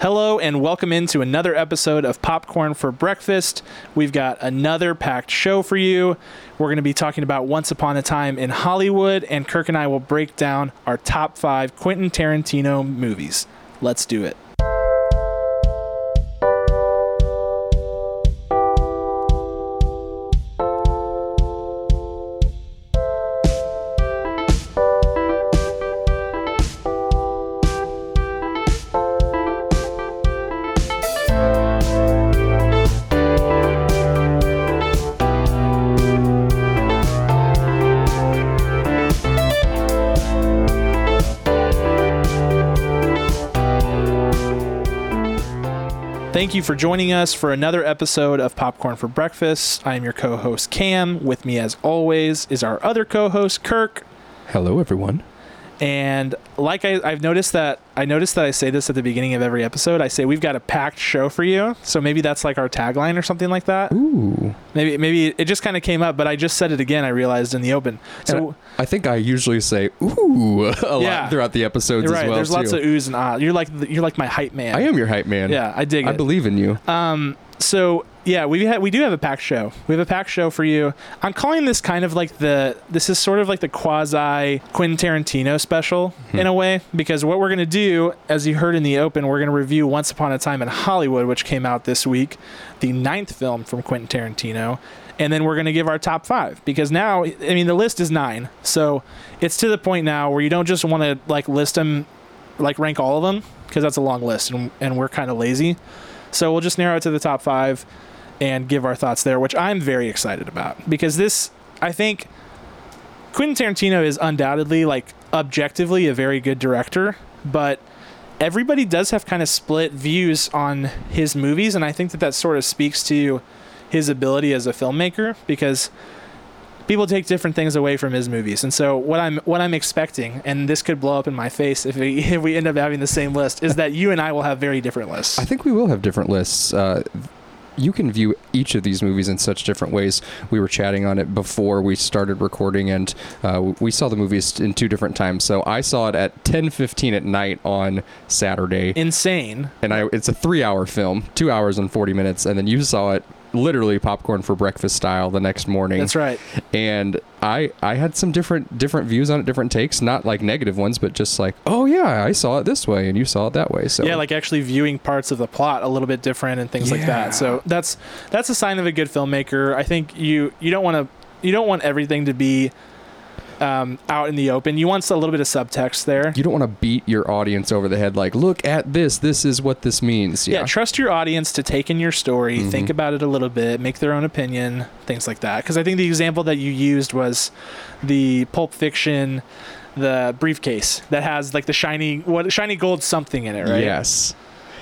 Hello and welcome into another episode of Popcorn for Breakfast. We've got another packed show for you. We're going to be talking about Once Upon a Time in Hollywood, and Kirk and I will break down our top five Quentin Tarantino movies. Let's do it. Thank you for joining us for another episode of Popcorn for Breakfast. I am your co host, Cam. With me, as always, is our other co host, Kirk. Hello, everyone. And like I, I've noticed that I noticed that I say this at the beginning of every episode. I say we've got a packed show for you. So maybe that's like our tagline or something like that. Ooh. Maybe maybe it just kind of came up, but I just said it again. I realized in the open. So And I think I usually say ooh a Yeah. lot throughout the episodes right. as well. There's lots of oohs and ahs. You're like you're like my hype man. I am your hype man. Yeah, I dig I it. I believe in you. Um, so yeah, we ha- we do have a packed show. We have a packed show for you. I'm calling this kind of like the this is sort of like the quasi Quentin Tarantino special hmm. in a way because what we're gonna do, as you heard in the open, we're gonna review Once Upon a Time in Hollywood, which came out this week, the ninth film from Quentin Tarantino. And then we're going to give our top five because now, I mean, the list is nine. So it's to the point now where you don't just want to like list them, like rank all of them because that's a long list and, and we're kind of lazy. So we'll just narrow it to the top five and give our thoughts there, which I'm very excited about because this, I think, Quentin Tarantino is undoubtedly, like, objectively a very good director, but everybody does have kind of split views on his movies, and I think that that sort of speaks to his ability as a filmmaker because people take different things away from his movies. And so what I'm what I'm expecting, and this could blow up in my face if we if we end up having the same list, is that you and I will have very different lists. I think we will have different lists. Uh, you can view each of these movies in such different ways. We were chatting on it before we started recording, and uh, we saw the movies in two different times. So I saw it at 10:15 at night on Saturday, Insane. and I, it's a three-hour film, two hours and 40 minutes, and then you saw it literally popcorn for breakfast style the next morning. That's right. and I I had some different different views on it, different takes, not like negative ones, but just like, oh yeah, I saw it this way and you saw it that way. So yeah, like actually viewing parts of the plot a little bit different and things like that. So that's that's a sign of a good filmmaker. I think you you don't want to you don't want everything to be um, out in the open. You want a little bit of subtext there. you don't want to beat your audience over the head like, look at this, this is what this means. yeah. Yeah. trust your audience to take in your story, Mhm. think about it a little bit, make their own opinion, things like that. Because I think the example that you used was the Pulp Fiction, the briefcase that has like the shiny what shiny gold something in it, right? Yes.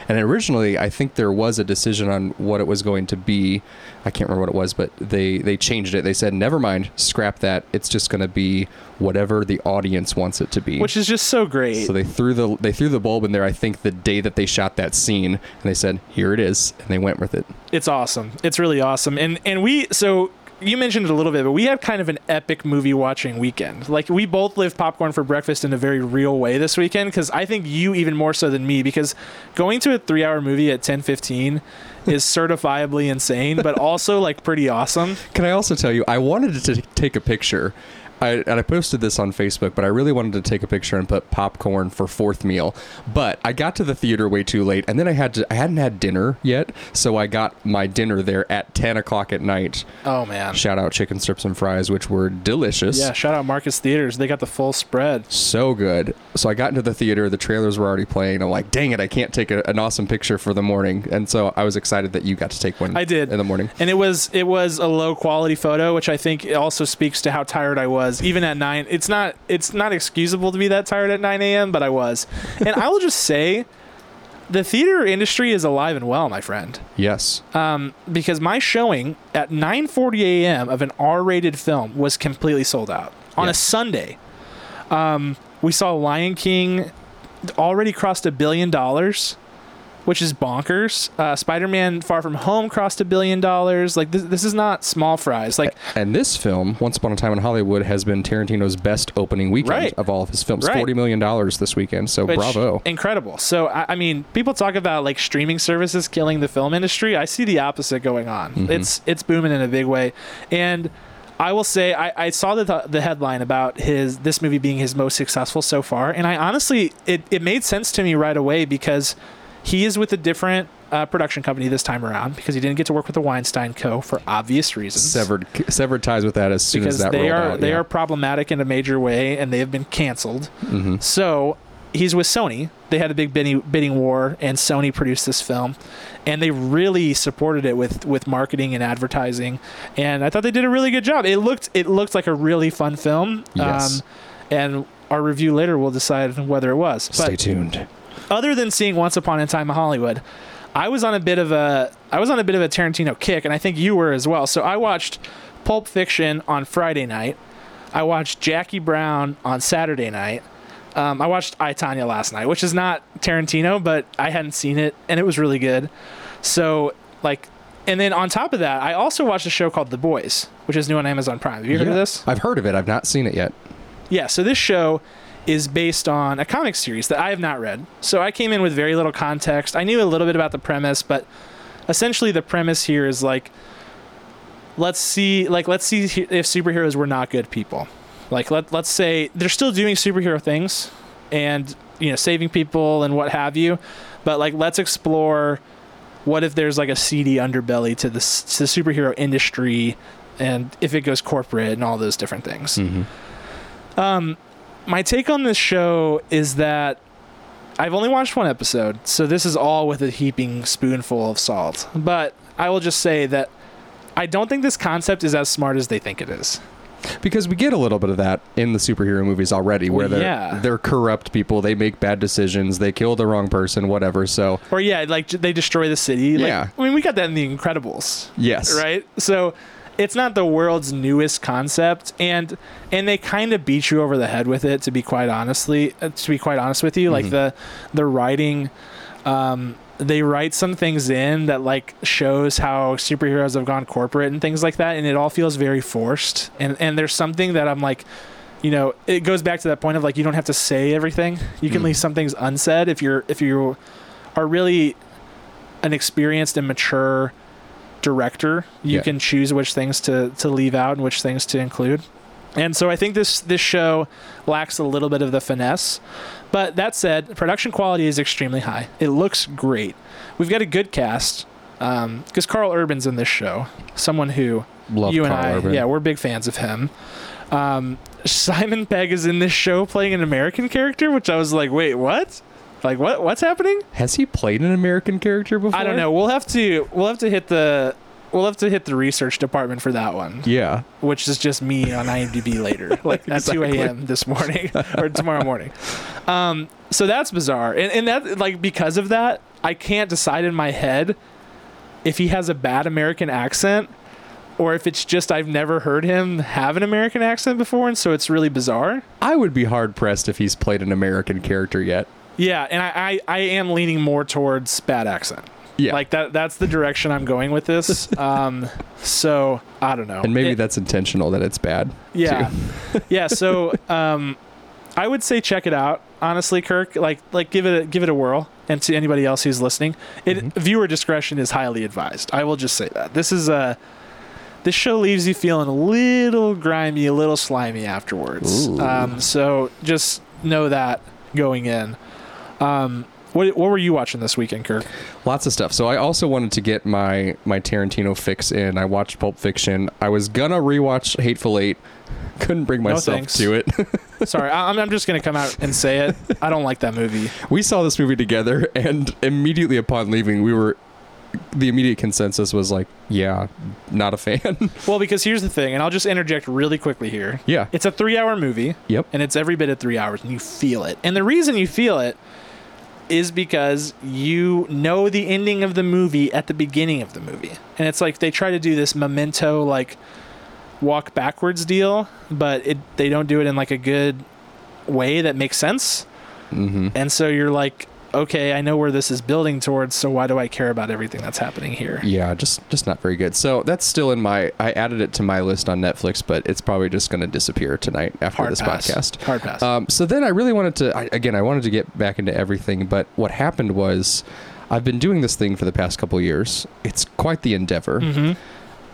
And originally, I think there was a decision on what it was going to be. I can't remember what it was, but they they changed it. They said, "Never mind, scrap that. It's just going to be whatever the audience wants it to be." Which is just so great. So they threw the they threw the bulb in there. I think the day that they shot that scene, and they said, "Here it is," and they went with it. it's awesome. It's really awesome. And and we so you mentioned it a little bit, but we had kind of an epic movie watching weekend. Like we both lived popcorn for breakfast in a very real way this weekend because I think you even more so than me because going to a 3-hour movie at 10:15 is certifiably insane, but also like pretty awesome. Can I also tell you, I wanted to t- take a picture. I, and I posted this on Facebook, but I really wanted to take a picture and put popcorn for fourth meal. But I got to the theater way too late, and then I had to. I hadn't had dinner yet, so I got my dinner there at ten o'clock at night. Oh man. Shout out chicken strips and fries, which were delicious. Yeah, shout out Marcus Theaters. They got the full spread. so good. So I got into the theater. The trailers were already playing. I'm like, dang it, I can't take a, an awesome picture for the morning. And so I was excited that you got to take one. I did. in the morning. And it was it was a low quality photo, which I think also speaks to how tired I was. Even at nine, it's not it's not excusable to be that tired at nine a.m., but I was. And I will just say, the theater industry is alive and well, my friend. Yes. Um, because my showing at 9:40 a.m. of an R-rated film was completely sold out on a Sunday. Um, we saw Lion King already crossed a billion dollars which is bonkers. Uh, Spider-Man: Far From Home crossed a billion dollars. Like this, this is not small fries. Like And this film, Once Upon a Time in Hollywood, has been Tarantino's best opening weekend Right. of all of his films. Right. Forty million dollars this weekend. So which- bravo. incredible. So I, I mean, people talk about like streaming services killing the film industry. I see the opposite going on. Mm-hmm. It's it's booming in a big way, and. I will say I, I saw the the headline about his this movie being his most successful so far, and I honestly it, it made sense to me right away because he is with a different uh, production company this time around because he didn't get to work with the Weinstein Co. for obvious reasons. Severed severed ties with that as soon because as that they rolled are out. they yeah. are problematic in a major way and they have been canceled. Mhm. So he's with Sony. They had a big bidding, bidding war, and Sony produced this film, and they really supported it with with marketing and advertising. And I thought they did a really good job. It looked it looked like a really fun film. Yes. Um, and our review later will decide whether it was. Stay But tuned. Other than seeing Once Upon a Time in Hollywood, I was on a bit of a I was on a bit of a Tarantino kick, and I think you were as well. So I watched Pulp Fiction on Friday night. I watched Jackie Brown on Saturday night. Um, I watched I Tonya last night, which is not Tarantino, but I hadn't seen it, and it was really good. So like, and then on top of that, I also watched a show called The Boys, which is new on Amazon Prime. Have you heard of this? I've heard of it. I've not seen it yet. Yeah, so this show is based on a comic series that I have not read. So I came in with very little context. I knew a little bit about the premise, but essentially the premise here is like let's see like let's see if superheroes were not good people. Like let let's say they're still doing superhero things and you know saving people and what have you, but like let's explore what if there's like a seedy underbelly to the to the superhero industry and if it goes corporate and all those different things. Mm-hmm. Um, my take on this show is that I've only watched one episode, so this is all with a heaping spoonful of salt. But I will just say that I don't think this concept is as smart as they think it is. Because we get a little bit of that in the superhero movies already, where they're yeah. they're corrupt people, they make bad decisions, they kill the wrong person, whatever. So Or yeah, like they destroy the city. Like, Yeah. I mean, we got that in The Incredibles, yes, right? So it's not the world's newest concept, and and they kind of beat you over the head with it. To be quite honestly, uh, to be quite honest with you, like Mhm. the the writing, um, they write some things in that like shows how superheroes have gone corporate and things like that, and it all feels very forced. And and there's something that I'm like. You know, it goes back to that point of like you don't have to say everything. You can Mm. leave some things unsaid if you're if you are really an experienced and mature director, you Yeah. can choose which things to to leave out and which things to include. And so I think this this show lacks a little bit of the finesse. But that said, production quality is extremely high. It looks great. We've got a good cast because Karl Urban's in this show, someone who Love you and I, Urban. yeah, we're big fans of him. Um, Simon Pegg is in this show playing an American character, which I was like, wait, what? Like what? What's happening? Has he played an American character before? I don't know. We'll have to we'll have to hit the we'll have to hit the research department for that one, Yeah. which is just me on IMDb later, like at two a.m. this morning or tomorrow morning. Um, so that's bizarre, and and that like because of that, I can't decide in my head if he has a bad American accent or if it's just I've never heard him have an American accent before, and so it's really bizarre. I would be hard pressed if he's played an American character yet. Yeah, and I, I, I am leaning more towards bad accent. Yeah. Like that that's the direction I'm going with this. Um so I don't know. and maybe It- that's intentional that it's bad. yeah. yeah, so um I would say check it out. Honestly, Kirk, like like give it a, give it a whirl. And to anybody else who's listening, it Mhm. viewer discretion is highly advised. I will just say that. This is a this show leaves you feeling a little grimy, a little slimy afterwards. Ooh. Um so just know that going in. Um what, what were you watching this weekend, Kirk? Lots of stuff. So I also wanted to get my my Tarantino fix in. I watched Pulp Fiction. I was gonna rewatch Hateful Eight. Couldn't bring myself thanks. to it. Sorry, I'm, I'm just gonna come out and say it. I don't like that movie. we saw this movie together, and immediately upon leaving, we were. The immediate consensus was like, "Yeah, not a fan." Well, because here's the thing, and I'll just interject really quickly here. yeah. It's a three-hour movie, Yep. and it's every bit of three hours, and you feel it. And the reason you feel it is because you know the ending of the movie at the beginning of the movie, and it's like they try to do this memento like walk backwards deal, but it they don't do it in like a good way that makes sense. Mm-hmm. And so you're like, okay, I know where this is building towards, so why do I care about everything that's happening here? Yeah, just just not very good. So that's still in my. I added it to my list on Netflix, but it's probably just going to disappear tonight after Hard this pass. podcast. Hard pass. Um, so then I really wanted to. I, again, I wanted to get back into everything, but what happened was, I've been doing this thing for the past couple years. It's quite the endeavor. hmm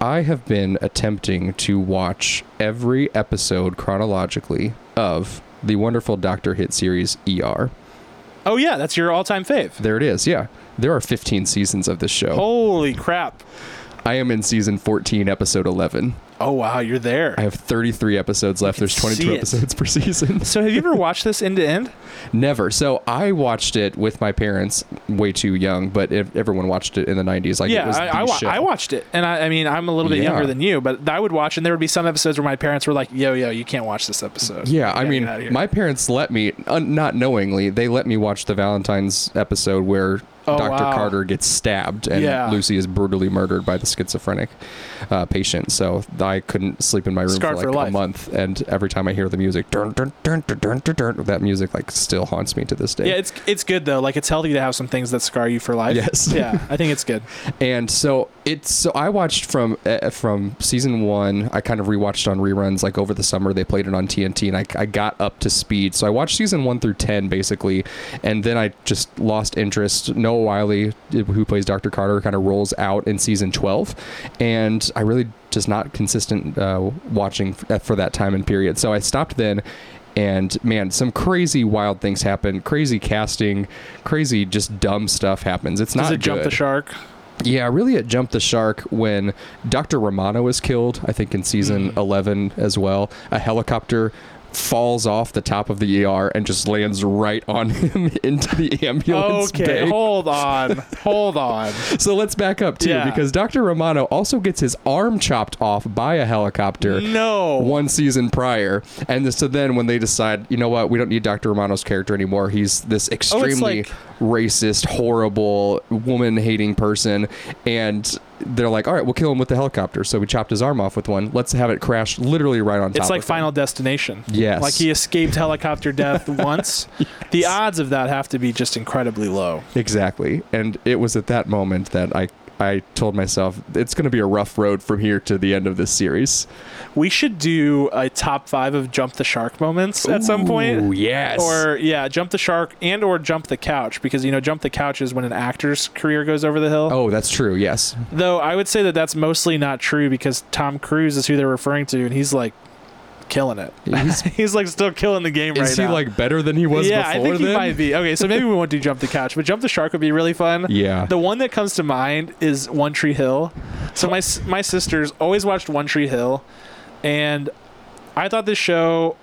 I have been attempting to watch every episode chronologically of the wonderful Doctor Hit series ER. Oh yeah, that's your all-time fave. There it is. Yeah, there are 15 seasons of this show. Holy crap! I am in season 14, episode 11. Oh wow, you're there. I have 33 episodes left. There's 22 episodes per season. so have you ever watched this end to end? Never. So I watched it with my parents, way too young, but if everyone watched it in the 90s. Like it yeah, was I, I, wa-. I watched it, and I, I mean, I'm a little bit Yeah. younger than you, but I would watch, and there would be some episodes where my parents were like, "Yo, yo, you can't watch this episode." Yeah, I mean, get outta here." my parents let me, un- not knowingly, they let me watch the Valentine's episode where Oh, Dr. wow. Carter gets stabbed and Yeah. Lucy is brutally murdered by the schizophrenic uh, patient. So I couldn't sleep in my room Scarred for for like life. a month, and every time I hear the music, dun, dun, dun, that music like still haunts me to this day. yeah, it's it's good though. Like it's healthy to have some things that scar you for life. Yes. yeah, I think it's good. And so it's so I watched from uh, from season one. I kind of rewatched on reruns like over the summer. They played it on TNT, and I, I got up to speed. So I watched season one through ten basically, and then I just lost interest. Wyle, who plays Dr. Carter, kind of rolls out in season twelve, and I really just not consistent uh, watching f- for that time and period. So I stopped then. And man, some crazy wild things happen. Crazy casting, crazy just dumb stuff happens. It's not Does it jump the shark? Yeah, really, it jumped the shark when Dr. Romano was killed, I think in season Mm. 11 as well. A helicopter falls off the top of the ER and just lands right on him into the ambulance Okay, bay. hold on, hold on. So let's back up too, Yeah. because Dr. Romano also gets his arm chopped off by a helicopter No. one season prior. And so then when they decide, you know what, we don't need Dr. Romano's character anymore. He's this extremely Oh, like- racist, horrible, woman hating person. And they're like, all right, we'll kill him with the helicopter. So we chopped his arm off with one. Let's have it crash literally right on top It's like of him. Final Destination. Yes. Like he escaped helicopter death once. The odds of that have to be just incredibly low. Exactly. And it was at that moment that I I told myself it's going to be a rough road from here to the end of this series. We should do a top five of jump the shark moments at some point. Ooh, yes. Or yeah, jump the shark and or jump the couch because you know jump the couch is when an actor's career goes over the hill. Oh, that's true. Yes. Though I would say that that's mostly not true because Tom Cruise is who they're referring to and he's like killing it. He's- He's like still killing the game right now. Is he like better than he was yeah, before I think then? he might be. Okay, so maybe we won't do jump the couch, but jump the shark would be really fun. Yeah. The one that comes to mind is One Tree Hill. So my my sisters always watched One Tree Hill, and I thought this show.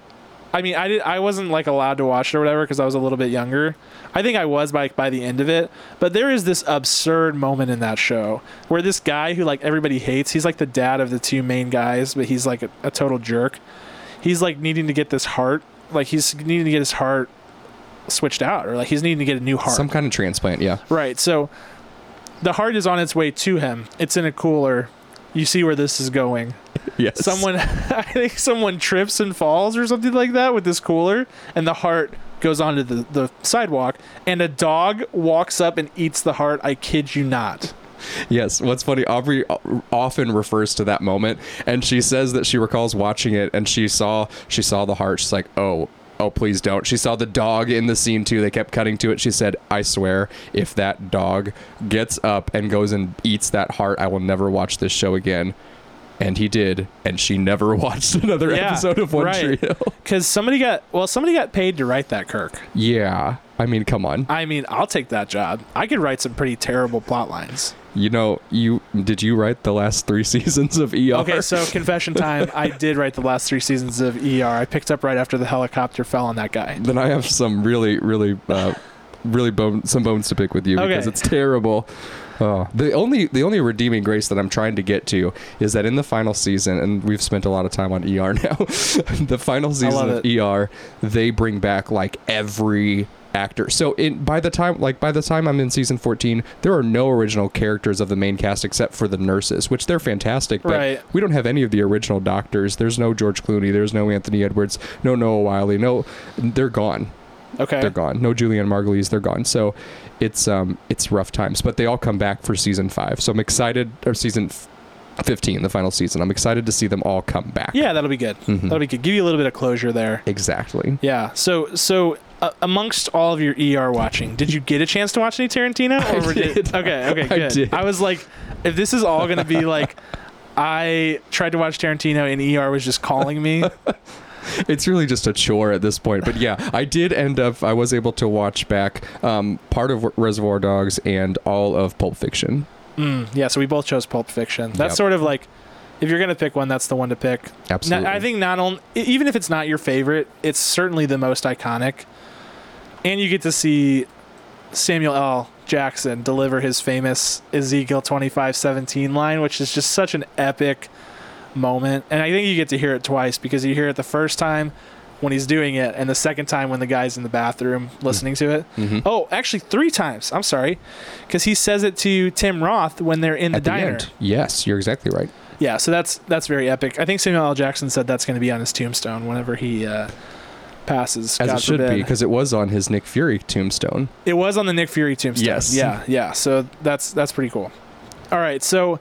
I mean, I did. I wasn't like allowed to watch it or whatever because I was a little bit younger. I think I was by by the end of it. But there is this absurd moment in that show where this guy who like everybody hates. He's like the dad of the two main guys, but he's like a, a total jerk. He's like needing to get this heart. Like he's needing to get his heart switched out, or like he's needing to get a new heart. Some kind of transplant, yeah. Right. So the heart is on its way to him. It's in a cooler. You see where this is going. Yes. Someone, I think someone trips and falls or something like that with this cooler, and the heart goes onto the, the sidewalk, and a dog walks up and eats the heart. I kid you not. Yes. What's funny, Aubrey uh, often refers to that moment, and she says that she recalls watching it, and she saw she saw the heart. She's like, oh. Oh, please don't. She saw the dog in the scene too. They kept cutting to it. She said, I swear, if that dog gets up and goes and eats that heart, I will never watch this show again. And he did. And she never watched another Yeah, episode of One right. Tree Hill. Because somebody got, well, somebody got paid to write that, Kirk. Yeah. I mean, come on. I mean, I'll take that job. I could write some pretty terrible plot lines. You know, you did you write the last three seasons of ER? Okay, so confession time. I did write the last three seasons of ER. I picked up right after the helicopter fell on that guy. then I have some really, really, uh, really bone some bones to pick with you because it's terrible. Oh, the only the only redeeming grace that I'm trying to get to is that in the final season, and we've spent a lot of time on ER now. the final season of ER, they bring back like every actor. So in by the time like by the time I'm in season 14, there are no original characters of the main cast except for the nurses, which they're fantastic, but Right. we don't have any of the original doctors. There's no George Clooney, there's no Anthony Edwards, no Noah Wyle, no they're gone. Okay. They're gone. No Julianna Margulies. They're gone. So it's um it's rough times. But they all come back for season five. So I'm excited. Or season f- fifteen, the final season. I'm excited to see them all come back. Yeah, that'll be good. Mhm. That'll be good. Give you a little bit of closure there. Exactly. Yeah. So so uh, amongst all of your ER watching, did you get a chance to watch any Tarantino? I were did. okay. Okay. I Good. did. I was like, if this is all gonna be like, I tried to watch Tarantino and ER was just calling me. It's really just a chore at this point. But yeah, I did end up. I was able to watch back um, part of Reservoir Dogs and all of Pulp Fiction. Mm, yeah. So we both chose Pulp Fiction. That's Yep. sort of like, if you're gonna pick one, that's the one to pick. Now, Absolutely. I think not only even if it's not your favorite, it's certainly the most iconic, and you get to see Samuel L. Jackson deliver his famous Ezekiel twenty five seventeen line, which is just such an epic moment. And I think you get to hear it twice because you hear it the first time when he's doing it, and the second time when the guy's in the bathroom listening to it. Mhm. Oh, actually, three times. I'm sorry, because he says it to Tim Roth when they're in the At the diner. end. Yes, you're exactly right. Yeah, so that's that's very epic. I think Samuel L. Jackson said that's going to be on his tombstone whenever he uh, passes. As God it should forbid. be, because it was on his Nick Fury tombstone. it was on the Nick Fury tombstone. Yes. Yeah, yeah. So that's that's pretty cool. All right, so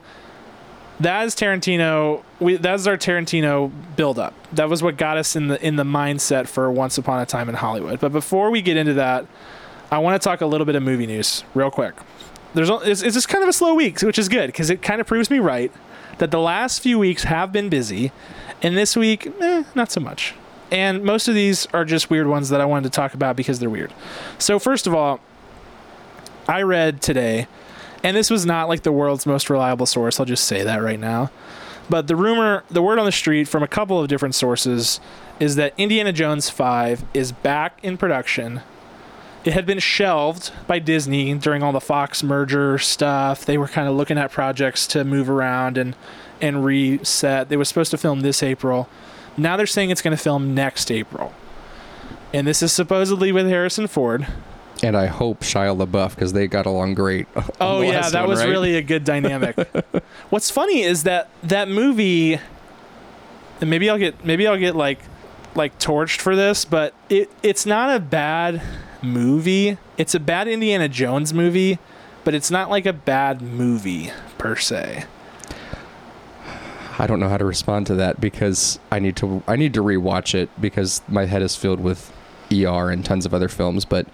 that is Tarantino. We that's our Tarantino buildup. That was what got us in the in the mindset for Once Upon a Time in Hollywood. But before we get into that, I want to talk a little bit of movie news real quick. There's it's, it's just kind of a slow week, which is good because it kind of proves me right that the last few weeks have been busy, and this week, eh, not so much. And most of these are just weird ones that I wanted to talk about because they're weird. So first of all, I read today, and this was not like the world's most reliable source. I'll just say that right now. But the rumor, the word on the street from a couple of different sources is that Indiana Jones 5 is back in production. It had been shelved by Disney during all the Fox merger stuff. They were kind of looking at projects to move around and and reset. They were supposed to film this April. Now they're saying it's going to film next April. And this is supposedly with Harrison Ford. And I hope Shia LaBeouf, because they got along great. Oh yeah, that one, was right? really a good dynamic. What's funny is that that movie and maybe I'll get maybe I'll get like like torched for this, but it it's not a bad movie. It's a bad Indiana Jones movie, but it's not like a bad movie per se. I don't know how to respond to that because I need to I need to rewatch it because my head is filled with ER and tons of other films, but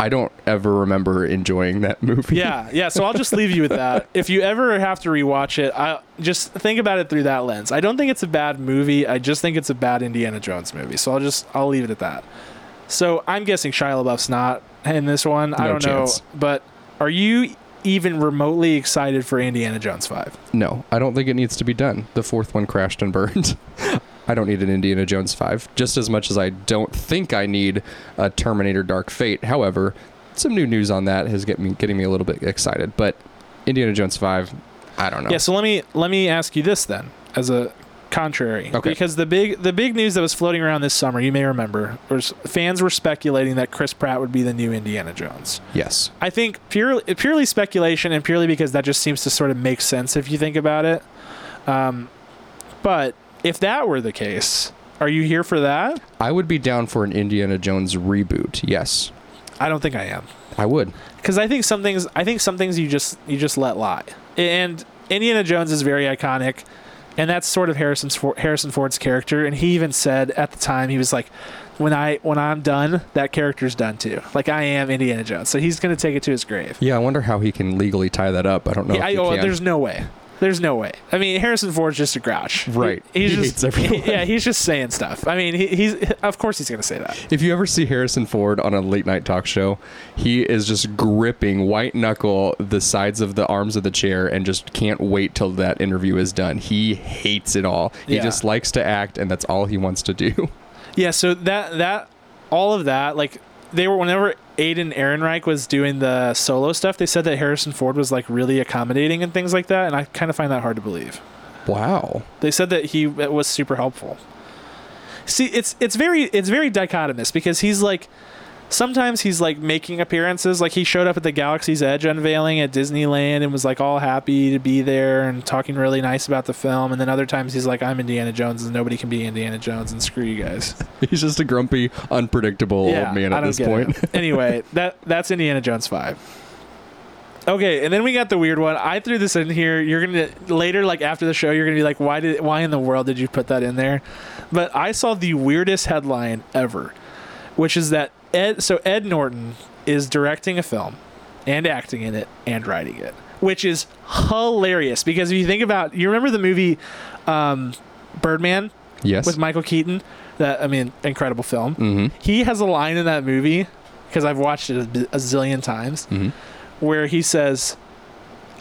I don't ever remember enjoying that movie. Yeah, yeah. So I'll just leave you with that. If you ever have to rewatch it, I just think about it through that lens. I don't think it's a bad movie. I just think it's a bad Indiana Jones movie. So I'll just I'll leave it at that. So I'm guessing Shia LaBeouf's not in this one. No I don't chance. know, but are you even remotely excited for Indiana Jones Five? No, I don't think it needs to be done. The fourth one crashed and burned. I don't need an Indiana Jones 5, just as much as I don't think I need a Terminator Dark Fate. However, some new news on that has get me getting me a little bit excited. But Indiana Jones 5, I don't know. Yeah. So let me let me ask you this then, as a contrary, Okay. because the big the big news that was floating around this summer, you may remember, was fans were speculating that Chris Pratt would be the new Indiana Jones. Yes. I think purely purely speculation and purely because that just seems to sort of make sense if you think about it. Um, but if that were the case, are you here for that? I would be down for an Indiana Jones reboot. Yes. I don't think I am I would. because I think some things I think some things you just you just let lie. And Indiana Jones is very iconic, and that's sort of Harrison's Harrison Ford's character. And he even said at the time he was like, "When I when I'm done, that character's done too. Like I am Indiana Jones, so he's gonna take it to his grave." Yeah, I wonder how he can legally tie that up. I don't know. Yeah, if I, oh, there's no way. There's no way. I mean, Harrison Ford's just a grouch. Right. He- he's He just hates everyone. yeah, he's just saying stuff. I mean, he, he's of course he's gonna say that. If you ever see Harrison Ford on a late night talk show, he is just gripping white knuckle the sides of the arms of the chair and just can't wait till that interview is done. He hates it all. He Yeah. just likes to act and that's all he wants to do. Yeah. So that that all of that like they were whenever Alden Ehrenreich was doing the solo stuff, they said that Harrison Ford was like really accommodating and things like that, and I kind of find that hard to believe. Wow. They said that he uh, was super helpful. See, it's it's very it's very dichotomous because he's like sometimes he's like making appearances. Like he showed up at the Galaxy's Edge unveiling at Disneyland and was like all happy to be there and talking really nice about the film. And then other times he's like, I'm Indiana Jones and nobody can be Indiana Jones and screw you guys. He's just a grumpy, unpredictable old man at this point. anyway, that that's Indiana Jones five. Okay, and then we got the weird one. I threw this in here. You're gonna later, like after the show, you're gonna be like, "Why did? Why in the world did you put that in there?" But I saw the weirdest headline ever, which is that Ed. So Ed Norton is directing a film, and acting in it, and writing it, which is hilarious. Because if you think about, you remember the movie um, Birdman yes. with Michael Keaton? That I mean, incredible film mm-hmm. he has a line in that movie because I've watched it a, a zillion times Mhm. where he says,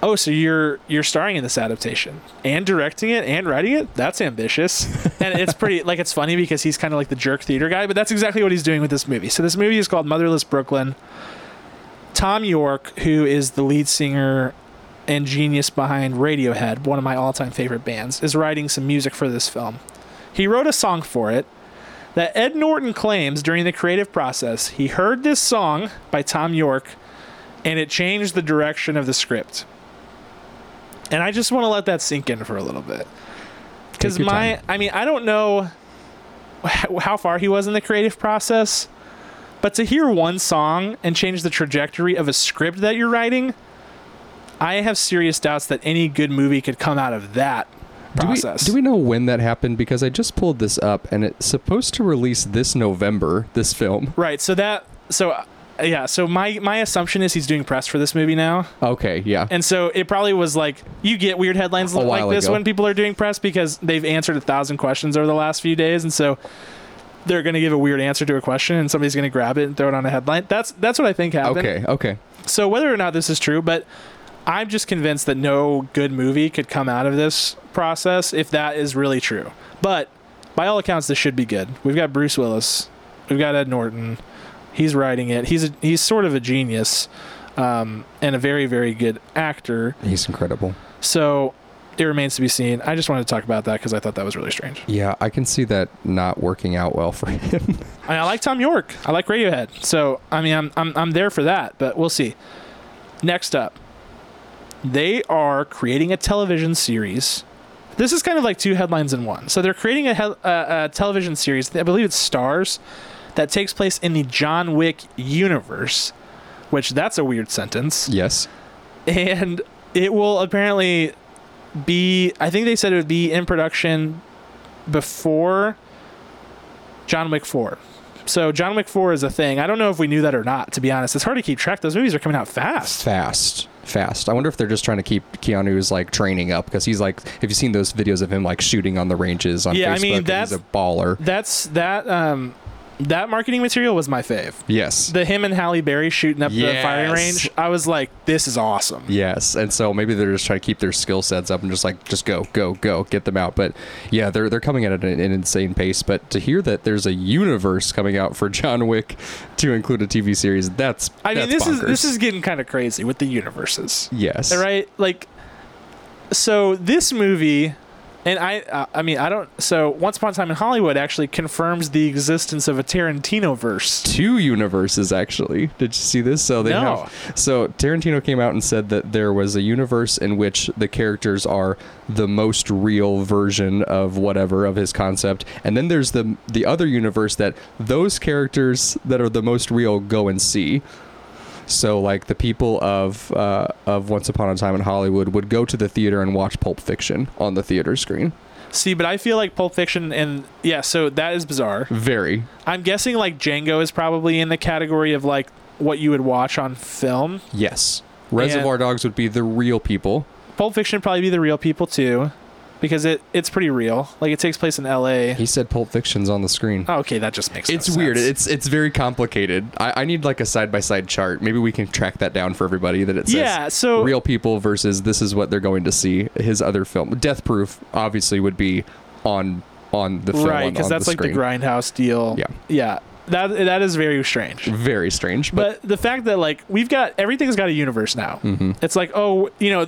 "Oh, so you're you're starring in this adaptation and directing it and writing it? That's ambitious." and it's pretty like it's funny because he's kind of like the jerk theater guy, but that's exactly what he's doing with this movie. So this movie is called Motherless Brooklyn. Thom Yorke, who is the lead singer and genius behind Radiohead, one of my all-time favorite bands, is writing some music for this film. He wrote a song for it that Ed Norton claims during the creative process he heard this song by Thom Yorke and it changed the direction of the script. And I just want to let that sink in for a little bit. Because my, time. I mean, I don't know how far he was in the creative process, but to hear one song and change the trajectory of a script that you're writing, I have serious doubts that any good movie could come out of that Do we, process. do we know when that happened? Because I just pulled this up, and it's supposed to release this November. This film. Right. So that. So yeah. So my my assumption is he's doing press for this movie now, Okay, yeah. and so it probably was like you get weird headlines A like while this ago. when people are doing press because they've answered a thousand questions over the last few days, and so they're going to give a weird answer to a question, and somebody's going to grab it and throw it on a headline. That's that's what I think happened. Okay, okay. So whether or not this is true, but I'm just convinced that no good movie could come out of this process if that is really true. But by all accounts, this should be good. We've got Bruce Willis, we've got Ed Norton. He's writing it. He's a, he's sort of a genius, um, and a very very good actor. He's incredible. So it remains to be seen. I just wanted to talk about that because I thought that was really strange. Yeah, I can see that not working out well for him. I, mean, I like Thom Yorke. I like Radiohead. So I mean, I'm I'm I'm there for that. But we'll see. Next up, they are creating a television series. This is kind of like two headlines in one. So they're creating a, uh, a television series. I believe it's Stars, that takes place in the John Wick universe. Which that's a weird sentence yes. and it will apparently be i think they said it would be in production before john wick 4 so john wick 4 is a thing i don't know if we knew that or not to be honest it's hard to keep track those movies are coming out fast Fast. Fast. I wonder if they're just trying to keep Keanu's like training up because he's like, have you seen those videos of him like shooting on the ranges on Yeah, I mean, that's- he's a baller. that's that um that marketing material was my fave. Yes. the him and halle berry shooting up the firing range i was like this is awesome. Yes, and so maybe they're just trying to keep their skill sets up and just like just go, go, go, get them out. But yeah, they're they're coming at an, an insane pace. But to hear that there's a universe coming out for John Wick to include a TV series, that's i mean that's this is this is getting kind of crazy with the universes. Yes, right? Like so this movie and i uh, i mean i don't so once upon a time in hollywood actually confirms the existence of a tarantino verse two universes actually. Did you see this? So they No. have so Tarantino came out and said that there was a universe in which the characters are the most real version of whatever of his concept, and then there's the the other universe that those characters that are the most real go and see. So like the people of uh, of Once Upon a Time in Hollywood would go to the theater and watch Pulp Fiction on the theater screen. see but i feel like pulp fiction and yeah so that is bizarre Very i'm guessing like django is probably in the category of like what you would watch on film yes. Reservoir Dogs would be the real people. pulp fiction would probably be the real people too because it it's pretty real like it takes place in la He said Pulp Fiction's on the screen. oh, okay that just makes no It's weird. sense. It's it's very complicated. I, I need like a side by side chart. Maybe we can track that down for everybody. That it says yeah so real people versus this is what they're going to see. His other film, Death Proof, obviously would be on on the film. right because that's the like screen. the grindhouse deal Yeah. yeah that that is very strange Very strange, but, but the fact that like we've got everything's got a universe now Mhm. it's like oh you know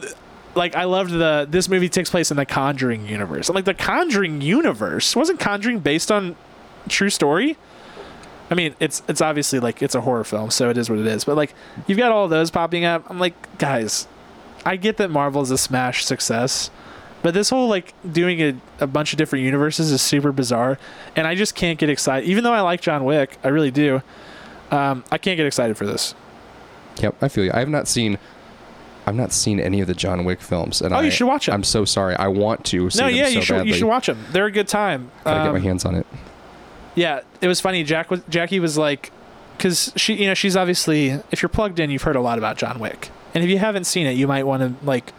like i loved the this movie takes place in the conjuring universe i'm like the conjuring universe wasn't conjuring based on true story I mean, it's it's obviously like it's a horror film, so it is what it is. But like, you've got all those popping up. I'm like, guys, I get that Marvel is a smash success, but this whole like doing a, a bunch of different universes is super bizarre, and I just can't get excited. Even though I like John Wick, I really do. Um, I can't get excited for this. Yep, I feel you. I have not seen. I've not seen any of the John Wick films, and Oh, I, you should watch 'em. I'm so sorry. I want to. See no, them yeah, so you should badly. you should watch them. They're a good time. Gotta get my Um, hands on it. Yeah, it was funny. Jack was Jackie was like, because she, you know, she's obviously if you're plugged in, you've heard a lot about John Wick, and if you haven't seen it, you might want to like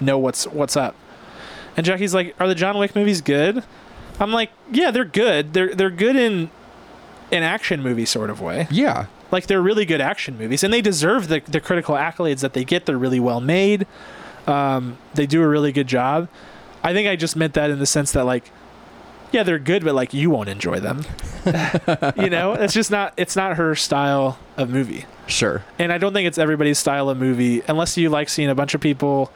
know what's what's up. And Jackie's like, "Are the John Wick movies good?" I'm like, "Yeah, they're good. They're they're good in an action movie sort of way. Yeah, Like they're really good action movies, and they deserve the the critical accolades that they get. They're really well made. Um, they do a really good job. I think I just meant that in the sense that like, yeah, they're good, but like you won't enjoy them. you know, it's just not it's not her style of movie, sure. and I don't think it's everybody's style of movie unless you like seeing a bunch of people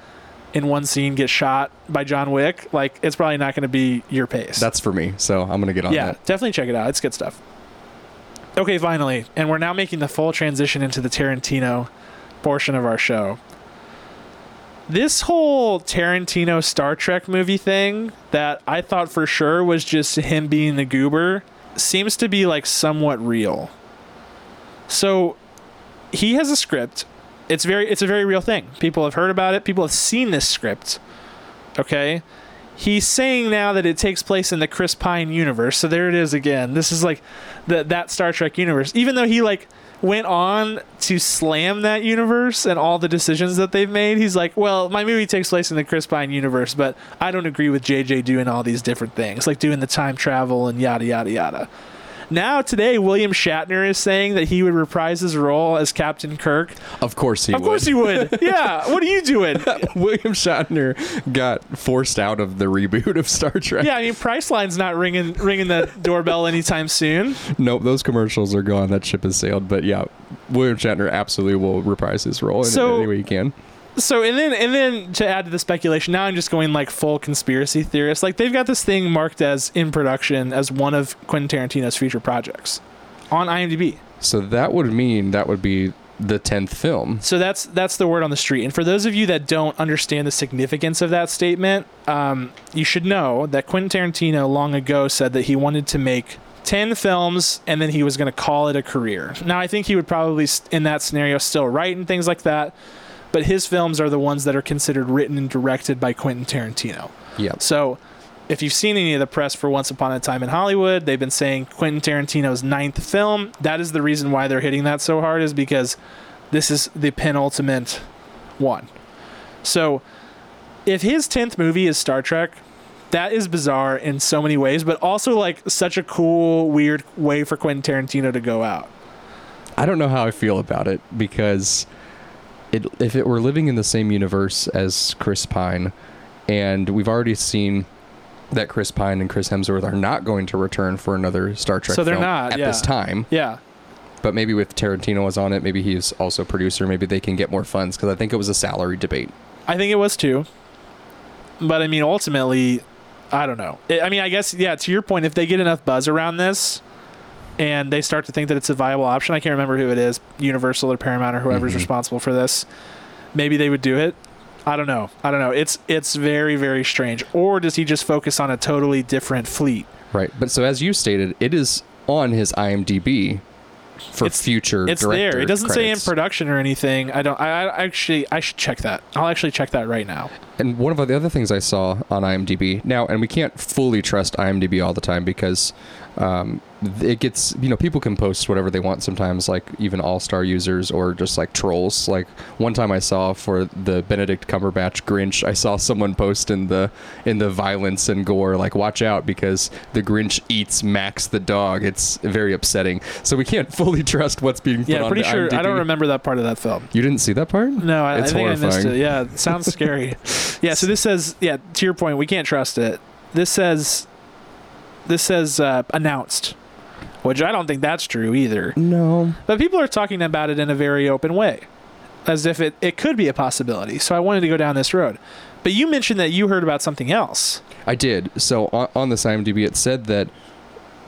in one scene get shot by John Wick. Like it's probably not going to be your pace. That's for me. So I'm gonna get on yeah, that. definitely check it out. It's good stuff. Okay, finally, and we're now making the full transition into the Tarantino portion of our show. This whole Tarantino Star Trek movie thing that I thought for sure was just him being the goober seems to be like somewhat real. So he has a script. It's very it's a very real thing. People have heard about it. People have seen this script. Okay? He's saying now that it takes place in the Chris Pine universe. So there it is again. This is like the, that Star Trek universe. Even though he like went on to slam that universe and all the decisions that they've made, he's like, "Well, my movie takes place in the Chris Pine universe, but I don't agree with JJ doing all these different things, like doing the time travel and yada yada yada." Now today, William Shatner is saying that he would reprise his role as Captain Kirk. Of course he would. of would. course he would. yeah. What are you doing? William Shatner got forced out of the reboot of Star Trek. Yeah, I mean, Priceline's not ringing ringing the doorbell anytime soon. Nope, those commercials are gone. That ship has sailed. But yeah, William Shatner absolutely will reprise his role in So- any way he can. So and then and then to add to the speculation, now I'm just going like full conspiracy theorist. Like they've got this thing marked as in production as one of Quentin Tarantino's future projects on IMDb. So that would mean that would be the tenth film. So that's that's the word on the street. And for those of you that don't understand the significance of that statement, um, you should know that Quentin Tarantino long ago said that he wanted to make 10 films and then he was going to call it a career. Now, I think he would probably, in that scenario, still write and things like that. But his films are the ones that are considered written and directed by Quentin Tarantino. Yeah. So, if you've seen any of the press for Once Upon a Time in Hollywood, they've been saying Quentin Tarantino's ninth film. That is the reason why they're hitting that so hard, is because this is the penultimate one. So, if his 10th movie is Star Trek, that is bizarre in so many ways, but also like such a cool, weird way for Quentin Tarantino to go out. I don't know how I feel about it because it, if it were living in the same universe as Chris Pine, and we've already seen that Chris Pine and Chris Hemsworth are not going to return for another Star Trek So they're film not, at yeah. this time. Yeah. But maybe with Tarantino was on it, maybe he's also producer. Maybe they can get more funds because I think it was a salary debate. I think it was too. But I mean, ultimately, I don't know. I mean, I guess yeah. To your point, if they get enough buzz around this, and they start to think that it's a viable option, I can't remember who it is, Universal or Paramount or whoever's Mhm. responsible for this. Maybe they would do it. I don't know. I don't know. It's it's very very strange. Or does he just focus on a totally different fleet? Right. But so as you stated, it is on his IMDb for It's- future. It's there. It doesn't say in production or anything. I don't. I, I actually I should check that. I'll actually check that right now. And one of the other things I saw on IMDb now, and we can't fully trust IMDb all the time because um, it gets you know people can post whatever they want sometimes, like even all star users or just like trolls. Like one time I saw for the Benedict Cumberbatch Grinch, I saw someone post in the in the violence and gore like watch out because the Grinch eats Max the dog. It's very upsetting. So we can't fully trust what's being put Yeah, pretty sure. I don't remember that part of that film. You didn't see that part? No, I, I It's think I missed it. Yeah, it sounds scary. yeah, so this says, yeah, to your point, we can't trust it. This says, this says uh, announced, which I don't think that's true either. No. But people are talking about it in a very open way, as if it, it could be a possibility. So I wanted to go down this road. But you mentioned that you heard about something else. I did. So on, on this IMDb, it said that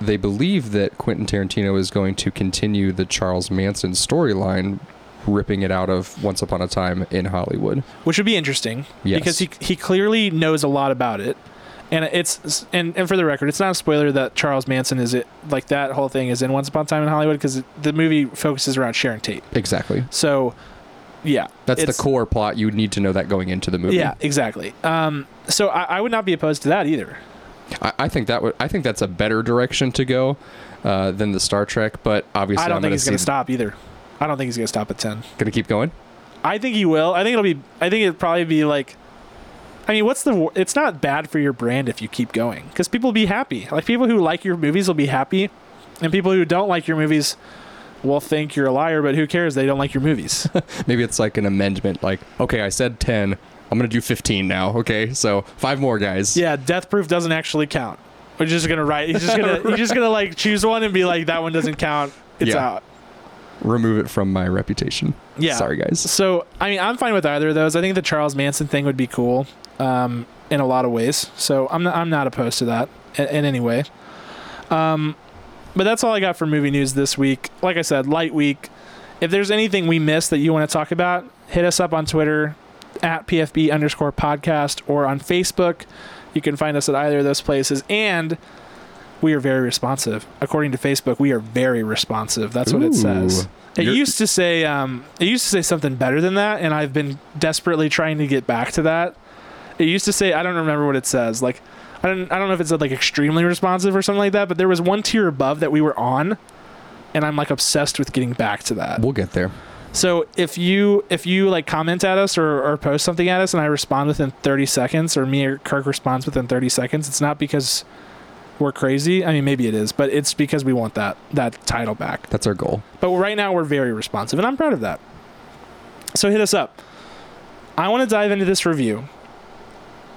they believe that Quentin Tarantino is going to continue the Charles Manson storyline, ripping it out of Once Upon a Time in Hollywood. which would be interesting Yes. because he he clearly knows a lot about it. And it's and, and for the record, it's not a spoiler that Charles Manson is it like that whole thing is in Once Upon a Time in Hollywood because the movie focuses around Sharon Tate. Exactly. So, yeah, That's the core plot. You would need to know that going into the movie. Yeah, exactly. Um, so I, I would not be opposed to that either. I, I think that would. I think that's a better direction to go uh, than the Star Trek. But obviously, I don't am think gonna he's going to stop either. I don't think he's going to stop at ten. Gonna keep going. I think he will. I think it'll be. I think it'll probably be like. I mean, what's the? It's not bad for your brand if you keep going because people will be happy. Like people who like your movies will be happy, and people who don't like your movies will think you're a liar. But who cares? They don't like your movies. Maybe it's like an amendment. Like, okay, I said ten. I'm gonna do 15 now. Okay, so five more guys. yeah, Death Proof doesn't actually count. We're just gonna write. He's just gonna. he's just gonna like choose one and be like, that one doesn't count. It's Yeah. out. Remove it from my reputation. Yeah. Sorry, guys. So, I mean, I'm fine with either of those. I think the Charles Manson thing would be cool um, in a lot of ways. So, I'm not, I'm not opposed to that in, in any way. Um, but that's all I got for movie news this week. Like I said, light week. If there's anything we missed that you want to talk about, hit us up on Twitter at PFB underscore podcast or on Facebook. You can find us at either of those places. And we are very responsive. According to Facebook, we are very responsive. That's what it says. It used to say um, it used to say something better than that, and I've been desperately trying to get back to that. It used to say I don't remember what it says. Like I don't I don't know if it said like extremely responsive or something like that, but there was one tier above that we were on, and I'm like obsessed with getting back to that. We'll get there. So if you if you like comment at us or, or post something at us and I respond within 30 seconds or me or Kirk responds within 30 seconds, it's not because we're crazy. I mean maybe it is, but it's because we want that that title back. That's our goal. But right now we're very responsive and I'm proud of that. So hit us up. I want to dive into this review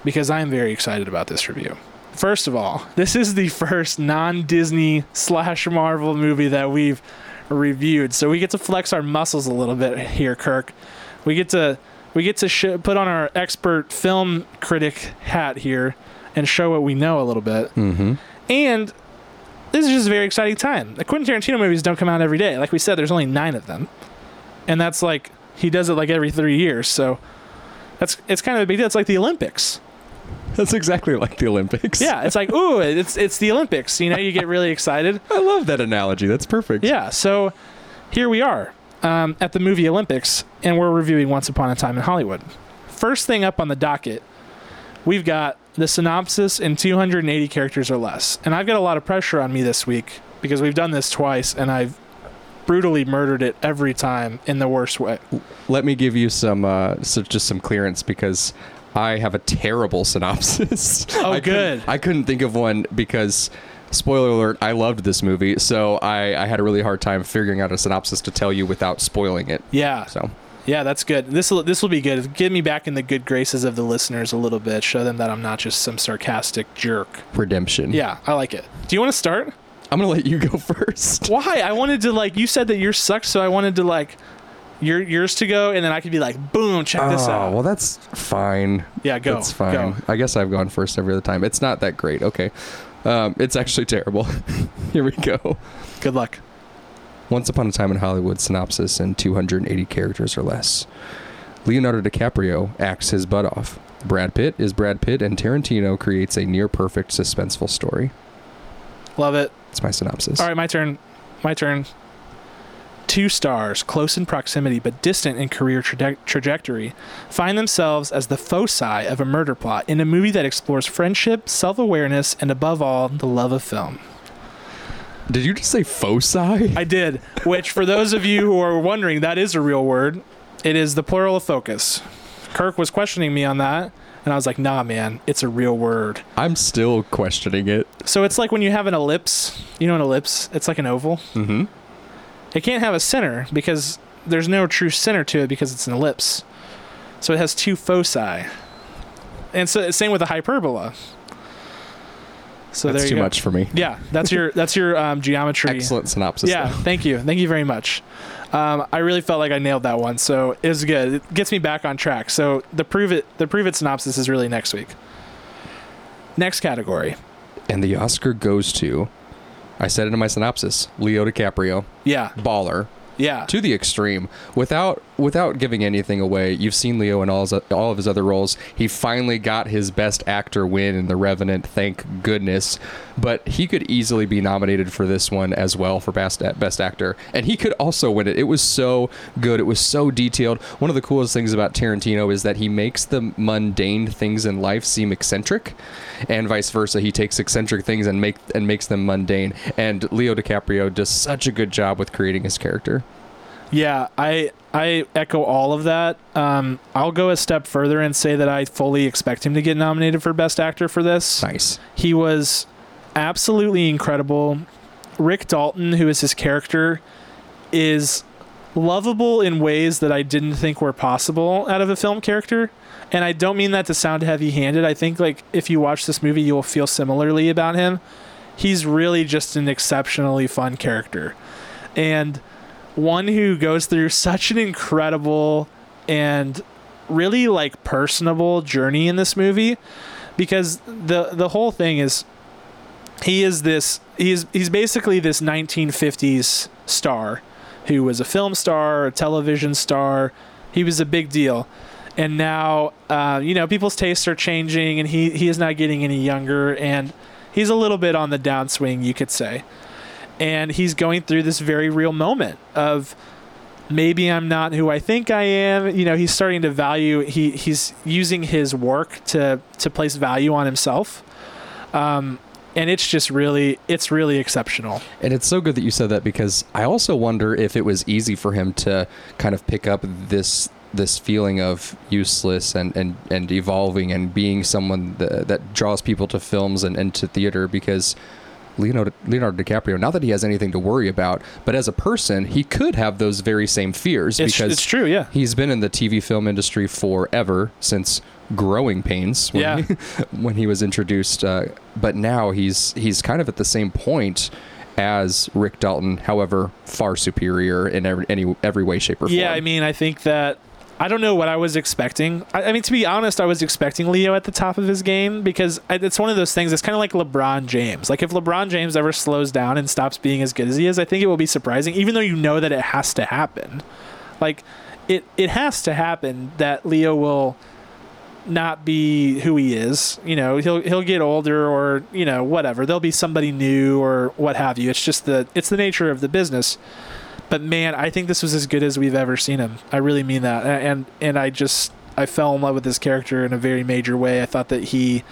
because I am very excited about this review. First of all, this is the first non-Disney slash Marvel movie that we've reviewed, so we get to flex our muscles a little bit here, Kirk. We get to we get to sh- put on our expert film critic hat here and show what we know a little bit. Mm-hmm. And this is just a very exciting time. The Quentin Tarantino movies don't come out every day. Like we said, there's only nine of them, and that's like he does it like every three years. So that's it's kind of a big deal. It's like the Olympics. That's exactly like the Olympics. Yeah, it's like ooh, it's it's the Olympics. You know, you get really excited. I love that analogy. That's perfect. Yeah. So here we are um, at the movie Olympics, and we're reviewing Once Upon a Time in Hollywood. First thing up on the docket, we've got the synopsis in 280 characters or less, and I've got a lot of pressure on me this week because we've done this twice, and I've brutally murdered it every time in the worst way. Let me give you some, uh, so just some clearance because I have a terrible synopsis. Oh, I couldn't- good. I couldn't think of one because, spoiler alert, I loved this movie, so I, I had a really hard time figuring out a synopsis to tell you without spoiling it. Yeah, So yeah, that's good. This will this will be good. Get me back in the good graces of the listeners a little bit. Show them that I'm not just some sarcastic jerk. redemption. Yeah, I like it. Do you want to start? I'm gonna let you go first. Why? I wanted to like you said that yours sucked, so I wanted to like your yours to go, and then I could be like, boom, check this oh, out. well, that's fine. yeah, go. That's fine. Go. I guess I've gone first every other time. It's not that great. Okay. Um, it's actually terrible. Here we go. Good luck. Once Upon a Time in Hollywood synopsis in 280 characters or less. Leonardo DiCaprio acts his butt off. Brad Pitt is Brad Pitt, and Tarantino creates a near perfect suspenseful story. Love it. It's my synopsis. All right, my turn. My turn. Two stars, close in proximity but distant in career traje- trajectory, find themselves as the foci of a murder plot in a movie that explores friendship, self awareness, and above all, the love of film. Did you just say foci? I did, which, for those of you who are wondering, that is a real word. It is the plural of focus. Kirk was questioning me on that, and I was like, nah, man, it's a real word. I'm still questioning it. So it's like when you have an ellipse. You know an ellipse? It's like an oval. Mm-hmm. It can't have a center because there's no true center to it because it's an ellipse. So it has two foci. And so same with a hyperbola. So That's there you too go. much for me. Yeah, that's your that's your um, geometry. Excellent synopsis. Yeah, though. thank you, thank you very much. Um, I really felt like I nailed that one, so it was good. It gets me back on track. So the prove it the prove it synopsis is really next week. Next category. And the Oscar goes to I said it in my synopsis. Leo DiCaprio, Yeah, baller yeah, to the extreme. Without without giving anything away, you've seen Leo in all his, all of his other roles. He finally got his best actor win in The Revenant, thank goodness. But he could easily be nominated for this one as well for best best actor, and he could also win it. It was so good. It was so detailed. One of the coolest things about Tarantino is that he makes the mundane things in life seem eccentric, and vice versa. He takes eccentric things and make and makes them mundane. And Leo DiCaprio does such a good job with creating his character. Yeah. I I echo all of that. Um, I'll go a step further and say that I fully expect him to get nominated for Best Actor for this. Nice. He was absolutely incredible. Rick Dalton, who is his character, is lovable in ways that I didn't think were possible out of a film character. And I don't mean that to sound heavy-handed. I think like if you watch this movie, you will feel similarly about him. He's really just an exceptionally fun character. And one who goes through such an incredible and really like personable journey in this movie because the the whole thing is he is this he's he's basically this 1950s star who was a film star, a television star. He was a big deal. And now, uh, you know, people's tastes are changing, and he, he is not getting any younger, and he's a little bit on the downswing, you could say. And he's going through this very real moment of maybe I'm not who I think I am. You know, he's starting to value. He he's using his work to to place value on himself. Um, and it's just really it's really exceptional. And it's so good that you said that because I also wonder if it was easy for him to kind of pick up this this feeling of useless and, and, and evolving and being someone that, that draws people to films and, and to theater because Leonardo, Leonardo DiCaprio, not that he has anything to worry about, but as a person, he could have those very same fears It's, because it's true, yeah. he's been in the TV film industry forever since Growing Pains when, Yeah. he, when he was introduced. Uh, but now he's he's kind of at the same point as Rick Dalton, however, far superior in every any every way, shape, or form. Yeah, I mean, I think that I don't know what I was expecting. I, I mean, to be honest, I was expecting Leo at the top of his game because it's one of those things. It's kind of like LeBron James. Like if LeBron James ever slows down and stops being as good as he is, I think it will be surprising, even though you know that it has to happen. Like it, it has to happen that Leo will not be who he is. You know, he'll he'll get older or you know whatever. There'll be somebody new or what have you. It's just the it's the nature of the business. But man, I think this was as good as we've ever seen him. I really mean that. And and I just I fell in love with this character in a very major way. I thought that he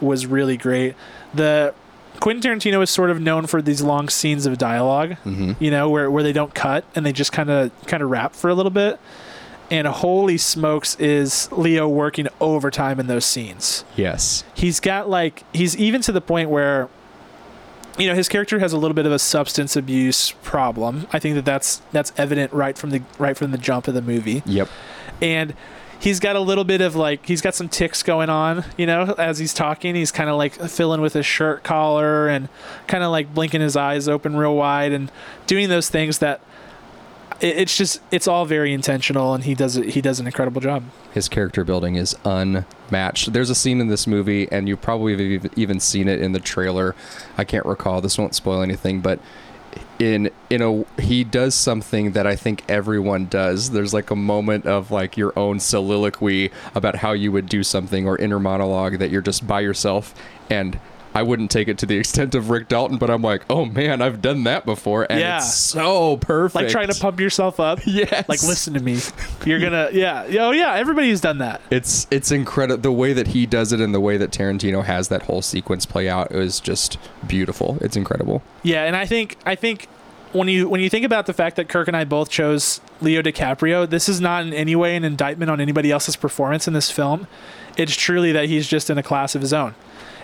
was really great. The Quentin Tarantino is sort of known for these long scenes of dialogue, hmm you know, where, where they don't cut and they just kind of kind of rap for a little bit. And holy smokes, is Leo working overtime in those scenes? Yes. he's got like he's even to the point where you know his character has a little bit of a substance abuse problem. I think that that's that's evident right from the right from the jump of the movie. Yep. and he's got a little bit of like he's got some ticks going on you know as he's talking. He's kind of like filling with his shirt collar and kind of like blinking his eyes open real wide and doing those things that it's just it's all very intentional and he does it he does an incredible job His character building is unmatched. There's a scene in this movie, and you probably have even seen it in the trailer. I can't recall. This won't spoil anything, but in in a he does something that I think everyone does. There's like a moment of like your own soliloquy about how you would do something or inner monologue that you're just by yourself and I wouldn't take it to the extent of Rick Dalton, but I'm like, oh man, I've done that before, and Yeah. it's so perfect. like trying to pump yourself up yeah. like listen to me you're gonna yeah oh yeah everybody's done that It's it's incredible the way that he does it and the way that Tarantino has that whole sequence play out is just beautiful. It's incredible. yeah and i think i think when you when you think about the fact that kirk and i both chose leo dicaprio this is not in any way an indictment on anybody else's performance in this film it's truly that he's just in a class of his own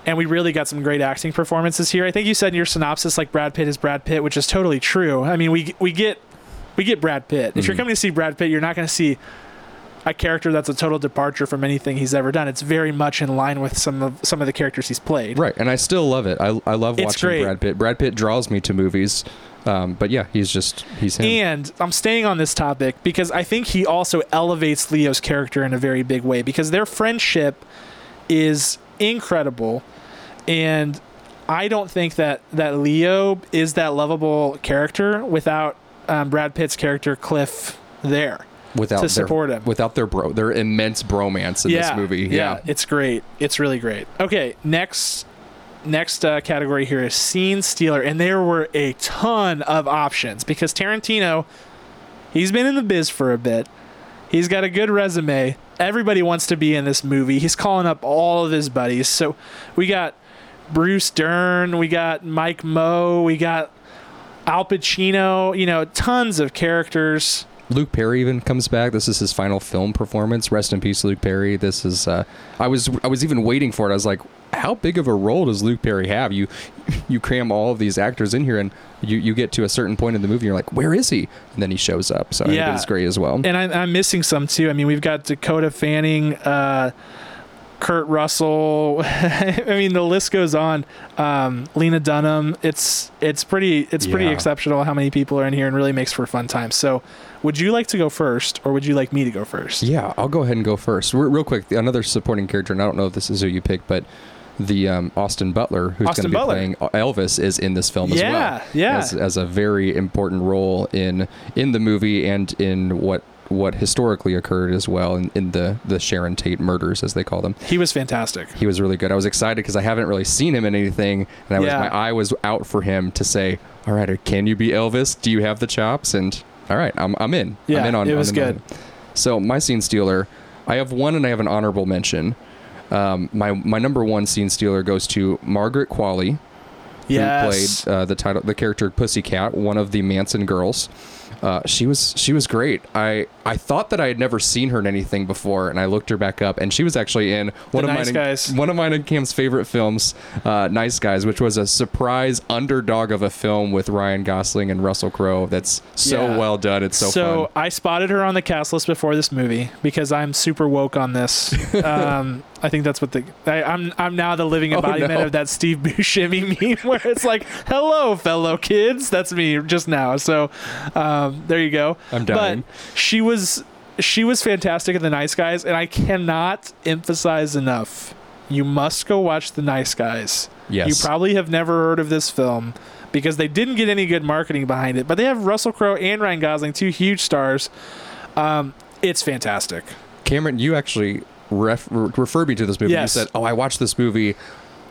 and we really got some great acting performances here i think you said in your synopsis like brad pitt is brad pitt which is totally true i mean we we get we get brad pitt if you're Mhm. coming to see brad pitt you're not going to see a character that's a total departure from anything he's ever done. It's very much in line with some of some of the characters he's played. Right, and I still love it. I, I love It's watching great. Brad Pitt. Brad Pitt draws me to movies, um, but yeah, he's just he's him. And I'm staying on this topic because I think he also elevates Leo's character in a very big way because their friendship is incredible. And I don't think that that Leo is that lovable character without um, Brad Pitt's character Cliff there. without to their, support him. without their bro their immense bromance in this movie. Yeah. it's great. It's really great. Okay, next next uh, category here is scene stealer, and there were a ton of options because Tarantino, he's been in the biz for a bit. He's got a good resume. Everybody wants to be in this movie. He's calling up all of his buddies. So we got Bruce Dern, we got Mike Moh, we got Al Pacino. You know, tons of characters. Luke Perry even comes back. This is his final film performance. Rest in peace, Luke Perry. This is uh, I was I was even waiting for it. I was like, how big of a role does Luke Perry have? You you cram all of these actors in here, and you, you get to a certain point in the movie, and you're like, where is he? And then he shows up. So Yeah. it's great as well. and I, I'm missing some too. I mean, we've got Dakota Fanning, uh, Kurt Russell. I mean, the list goes on. Um, Lena Dunham. It's it's pretty it's pretty exceptional how many people are in here and really makes for a fun time. So, would you like to go first, or would you like me to go first? Yeah, I'll go ahead and go first. Real quick, another supporting character, and I don't know if this is who you picked, but the um, Austin Butler, who's going to be Butler. playing Elvis, is in this film as well. Yeah, yeah. As, as a very important role in in the movie and in what what historically occurred as well in, in the the Sharon Tate murders, as they call them. He was fantastic. He was really good. I was excited because I haven't really seen him in anything, and I was Yeah. my eye was out for him to say, "All right, can you be Elvis? Do you have the chops?" And all right, I'm I'm in. Yeah, I'm in on it on was the good. movie. So my scene stealer, I have one and I have an honorable mention. Um, my my number one scene stealer goes to Margaret Qualley, who Yes. played uh, the title the character Pussycat, one of the Manson girls. Uh, she was she was great. I I thought that I had never seen her in anything before, and I looked her back up, and she was actually in one The of Nice mine Guys. one of mine and Cam's favorite films, uh, Nice Guys, which was a surprise underdog of a film with Ryan Gosling and Russell Crowe. That's so Yeah. well done. It's so, so fun. I spotted her on the cast list before this movie because I'm super woke on this. um, I think that's what the I, I'm. I'm now the living Oh, embodiment no. of that Steve Buscemi meme where it's like, "Hello, fellow kids." That's me just now. So um, there you go. I'm dying. But she was she was fantastic in the Nice Guys, and I cannot emphasize enough. You must go watch the Nice Guys. Yes. You probably have never heard of this film because they didn't get any good marketing behind it, but they have Russell Crowe and Ryan Gosling, two huge stars. Um, it's fantastic. Cameron, you actually ref- re- referred me to this movie. Yes. You said, "Oh, I watched this movie.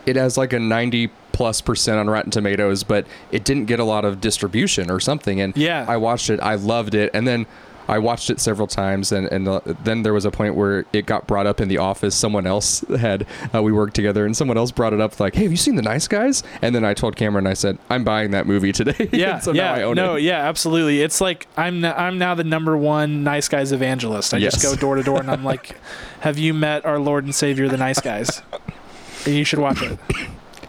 It has like a 90 plus percent on Rotten Tomatoes, but it didn't get a lot of distribution or something." And Yeah. I watched it. I loved it, and then. I watched it several times, and, and uh, then there was a point where it got brought up in the office. Someone else had, uh, we worked together, and someone else brought it up, like, hey, have you seen The Nice Guys? And then I told Cameron, I said, I'm buying that movie today. Yeah, so yeah, now I own no, it. yeah, absolutely. It's like I'm n- I'm now the number one nice guys evangelist. I just go door to door and I'm like, "Have you met our Lord and Savior, the Nice Guys?" And you should watch it.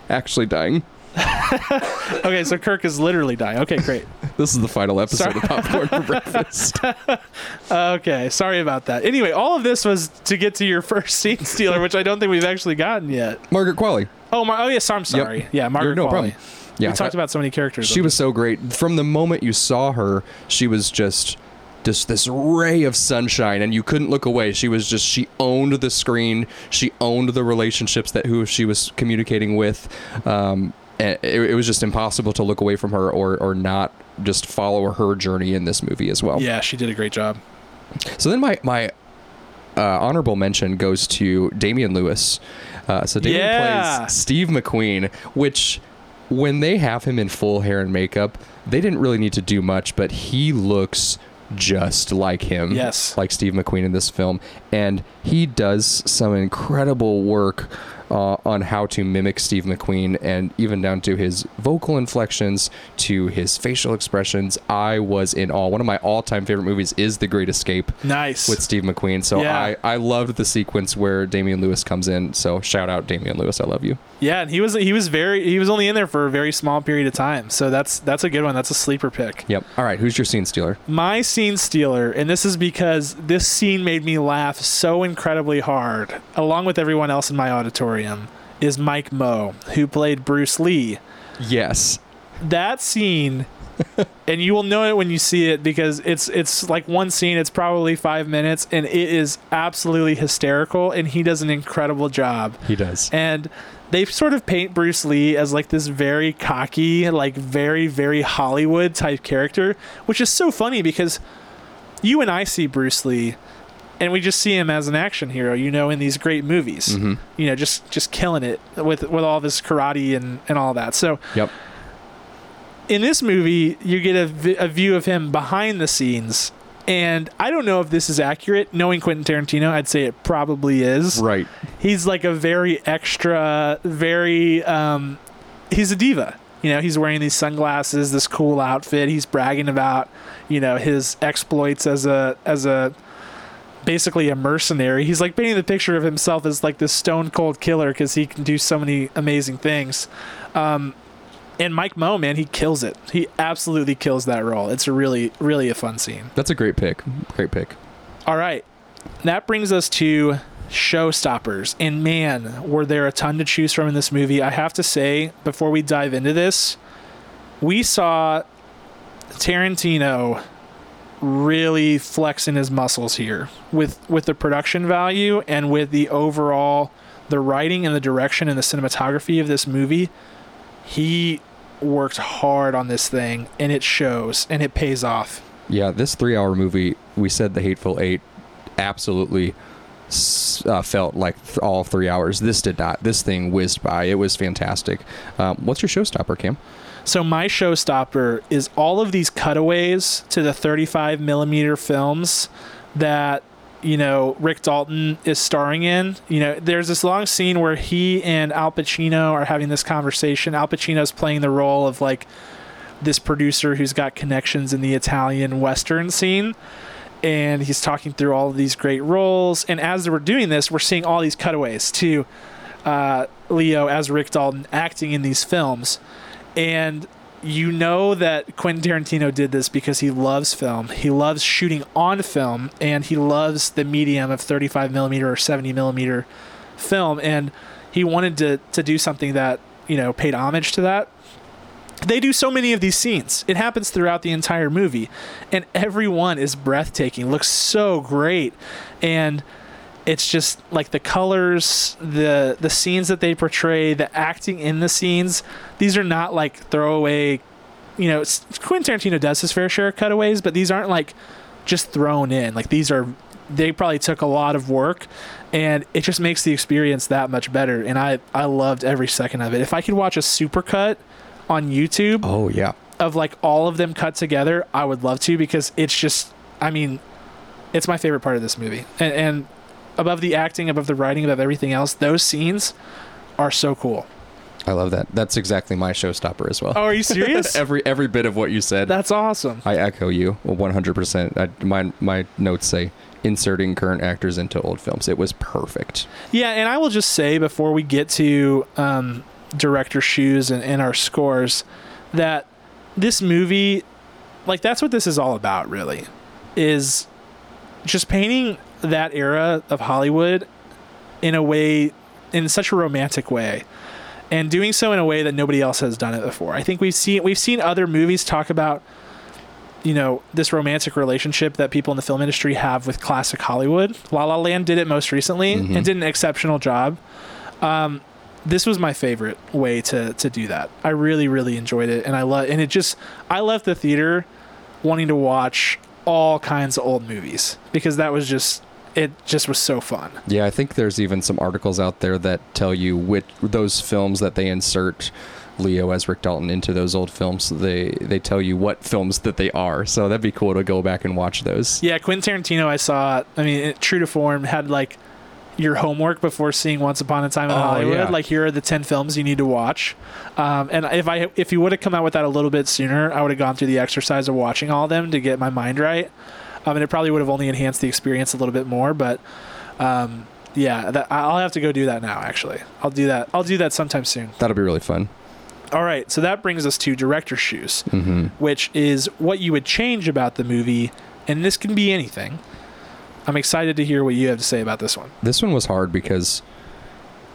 Actually dying. Okay, so Kirk is literally dying. Okay, great. This is the final episode Sorry. of Popcorn for Breakfast. Okay, sorry about that. Anyway, all of this was to get to your first scene stealer, which I don't think we've actually gotten yet. Margaret Qualley. Oh, my, oh yes, I'm sorry. Yeah, Margaret no Qualley. problem. Yeah, we talked that- about so many characters. She was so great. From the moment you saw her, she was just just this ray of sunshine and you couldn't look away. She was just she owned the screen. She owned the relationships that who she was communicating with. Um and it, it was just impossible to look away from her or or not just follow her journey in this movie as well. Yeah, she did a great job. So then my my uh, honorable mention goes to Damian Lewis. Uh, so Damian Yeah. plays Steve McQueen, which when they have him in full hair and makeup, they didn't really need to do much, but he looks just like him. Yes. Like Steve McQueen in this film. And he does some incredible work uh, on how to mimic Steve McQueen and even down to his vocal inflections, to his facial expressions. I was in awe. One of my all time favorite movies is The Great Escape Nice. with Steve McQueen. So Yeah. I, I loved the sequence where Damian Lewis comes in. So shout out Damian Lewis. I love you. yeah, and he was he was very he was only in there for a very small period of time. So that's that's a good one. That's a sleeper pick. Yep. All right. Who's your scene stealer? My scene stealer, and this is because this scene made me laugh so incredibly hard, along with everyone else in my auditorium, is Mike Moh, who played Bruce Lee. Yes. That scene and you will know it when you see it because it's it's like one scene. It's probably five minutes, and it is absolutely hysterical. And he does an incredible job. He does. And they sort of paint Bruce Lee as like this very cocky, like very very Hollywood type character, which is so funny because you and I see Bruce Lee and we just see him as an action hero, you know, in these great movies. Mm-hmm. You know, just just killing it with with all this karate and and all that. So Yep. in this movie, you get a, a view of him behind the scenes. And I don't know if this is accurate. Knowing Quentin Tarantino, I'd say it probably is. Right. He's like a very extra, very, um, he's a diva. You know, he's wearing these sunglasses, this cool outfit. He's bragging about, you know, his exploits as a, as a, basically a mercenary. He's like painting the picture of himself as like this stone cold killer because he can do so many amazing things. Um, and Mike Moh, man, he kills it. He absolutely kills that role. It's a really, really a fun scene. That's a great pick. Great pick. All right. That brings us to showstoppers. And man, were there a ton to choose from in this movie. I have to say, before we dive into this, we saw Tarantino really flexing his muscles here with with the production value and with the overall the writing and the direction and the cinematography of this movie. He worked hard on this thing and it shows and it pays off. Yeah, this three-hour movie, we said the Hateful Eight, absolutely uh, felt like th- all three hours. This did not. This thing whizzed by. It was fantastic. Um, what's your showstopper, Cam? So my showstopper is all of these cutaways to the 35 millimeter films that you know Rick Dalton is starring in. You know, there's this long scene where he and Al Pacino are having this conversation. Al Pacino's playing the role of like this producer who's got connections in the Italian western scene. And he's talking through all of these great roles. And as we're doing this, we're seeing all these cutaways to uh, Leo as Rick Dalton acting in these films and you know that Quentin Tarantino did this because he loves film. He loves shooting on film, and he loves the medium of 35 millimeter or 70 millimeter film. And he wanted to to do something that you know paid homage to that. They do so many of these scenes. It happens throughout the entire movie, and every one is breathtaking. Looks so great, and it's just like the colors the the scenes that they portray the acting in the scenes these are not like throwaway you know quentin tarantino does his fair share of cutaways but these aren't like just thrown in like these are they probably took a lot of work and it just makes the experience that much better and i i loved every second of it if i could watch a supercut on youtube Oh yeah. of like all of them cut together, I would love to because it's just, I mean, it's my favorite part of this movie. And, and above the acting, above the writing, above everything else, those scenes are so cool. I love that. That's exactly my showstopper as well. Oh, are you serious? every every bit of what you said. That's awesome. I echo you 100%. I, my my notes say inserting current actors into old films. It was perfect. Yeah, and I will just say before we get to um, director shoes and, and our scores that this movie, like that's what this is all about, really, is just painting that era of Hollywood in a way, in such a romantic way, and doing so in a way that nobody else has done it before. I think we've seen we've seen other movies talk about you know this romantic relationship that people in the film industry have with classic Hollywood. La La Land did it most recently Mhm. and did an exceptional job. Um, this was my favorite way to to do that. I really really enjoyed it, and I love and it just I left the theater wanting to watch all kinds of old movies because that was just it just was so fun. Yeah, I think there's even some articles out there that tell you which those films that they insert Leo as Rick Dalton into those old films. They they tell you what films that they are. So that'd be cool to go back and watch those. Yeah, Quentin Tarantino, I saw. I mean, it, true to form, had like your homework before seeing Once Upon a Time in Oh, Hollywood. yeah. Like, here are the ten films you need to watch. Um, and if I if you would have come out with that a little bit sooner, I would have gone through the exercise of watching all of them to get my mind right. Um, and it probably would have only enhanced the experience a little bit more. But um, yeah, that, I'll have to go do that now. Actually, I'll do that. I'll do that sometime soon. That'll be really fun. All right, so that brings us to director shoes hmm which is what you would change about the movie, and this can be anything. I'm excited to hear what you have to say about this one. This one was hard because